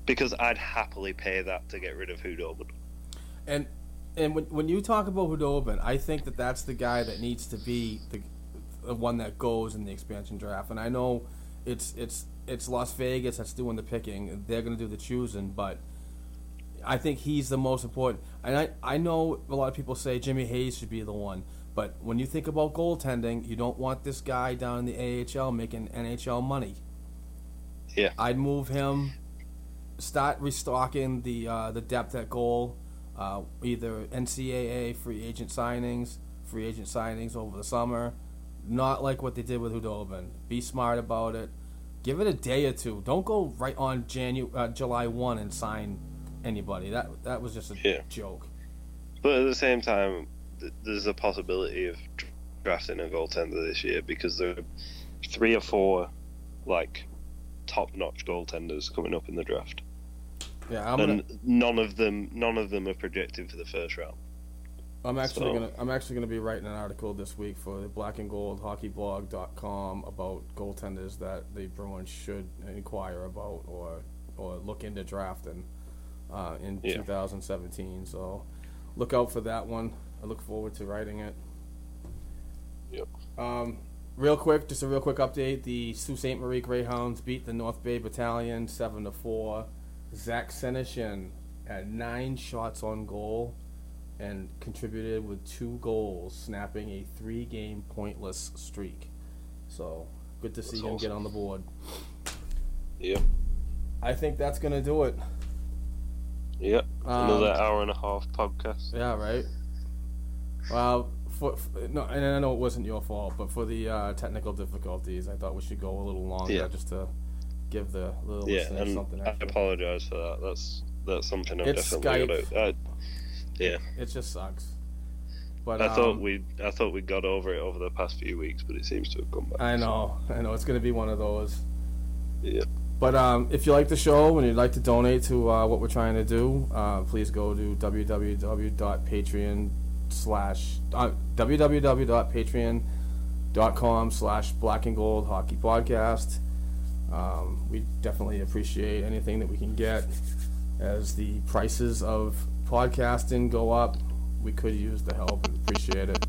Because I'd happily pay that to get rid of Khudobin. And and when when you talk about Khudobin, I think that that's the guy that needs to be the the one that goes in the expansion draft. And I know it's it's it's Las Vegas that's doing the picking. They're going to do the choosing, but I think he's the most important. And I I know a lot of people say Jimmy Hayes should be the one. But when you think about goaltending, you don't want this guy down in the AHL making NHL money. Yeah. I'd move him. Start restocking the uh, the depth at goal. Uh, either NCAA free agent signings, free agent signings over the summer. Not like what they did with Khudobin. Be smart about it. Give it a day or two. Don't go right on Janu- uh, July one and sign anybody. That that was just a Yeah. joke. But at the same time, th- there's a possibility of drafting a goaltender this year because there are three or four like top-notch goaltenders coming up in the draft, Yeah, I'm gonna, and none of them none of them are projected for the first round. I'm actually so- gonna I'm actually gonna be writing an article this week for the Black and Gold Hockey HockeyBlog.com about goaltenders that the Bruins should inquire about or or look into drafting uh, in Yeah. 2017. So look out for that one. I look forward to writing it. Yep. Um, real quick, just a real quick update. The Sault Ste. Marie Greyhounds beat the North Bay Battalion seven to four. Zach Senyshyn had nine shots on goal and contributed with two goals, snapping a three-game pointless streak. So good to see That's him get on the board. Yep. I think that's gonna do it. Yep. Um, Another hour and a half podcast. Yeah, right. Well, for, for no, and I know it wasn't your fault, but for the uh, technical difficulties, I thought we should go a little longer Yeah. just to give the little Yeah, listeners and something I apologize for that. That's that's something I'm It's definitely Skype. gonna. Yeah, It just sucks. But I thought um, we I thought we got over it over the past few weeks, but it seems to have come back. I know, I know, it's gonna be one of those. Yeah. But um, if you like the show and you'd like to donate to uh, what we're trying to do, uh, please go to www.patreon slash uh, www.patreon.com slash black and gold hockey podcast. Um, we definitely appreciate anything that we can get as the prices of podcasting go up. We could use the help and appreciate it.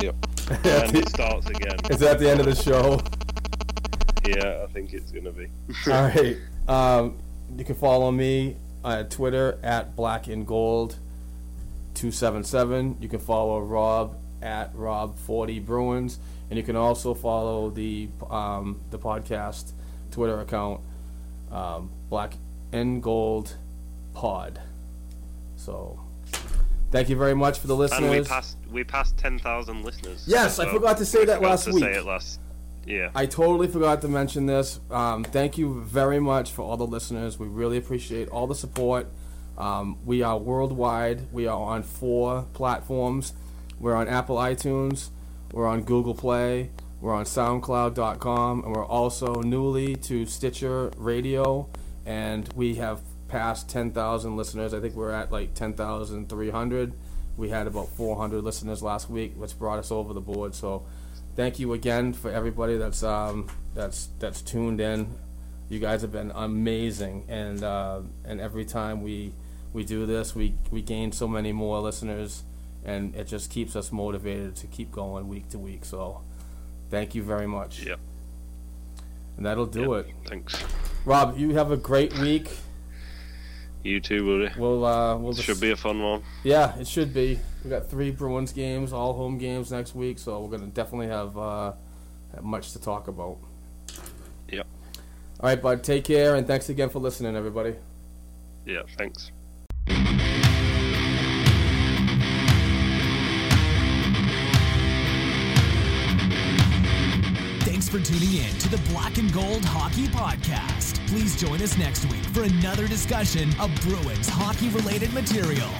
Yep. and it starts again. Is that the end of the show? Yeah, I think it's gonna be. All right. Um, you can follow me on Twitter at Black and Gold two seven seven. You can follow Rob at Rob Forty Bruins, and you can also follow the um, the podcast Twitter account um, Black and Gold Pod. So, thank you very much for the listeners. And we passed we passed ten thousand listeners. Yes, I forgot to say we that last to week. Say it last. Yeah. I totally forgot to mention this. Um, thank you very much for all the listeners. We really appreciate all the support. Um, we are worldwide. We are on four platforms. We're on Apple iTunes. We're on Google Play. We're on SoundCloud.com, and we're also newly to Stitcher Radio. And we have passed 10,000 listeners. I think we're at like 10,300. We had about 400 listeners last week, which brought us over the board. So thank you again for everybody that's um, that's that's tuned in. You guys have been amazing, and uh, and every time we we do this, we we gain so many more listeners, and it just keeps us motivated to keep going week to week. So, thank you very much. Yep. And that'll do Yep. it. Thanks. Rob, you have a great week. You too, Woody. We'll uh, we'll Should be a fun one. Yeah, it should be. We got three Bruins games, all home games next week, so we're gonna definitely have, uh, much to talk about. Yep. All right, bud. Take care, and thanks again for listening, everybody. Yeah. Thanks for tuning in to the Black and Gold Hockey Podcast. Please join us next week for another discussion of Bruins hockey related material.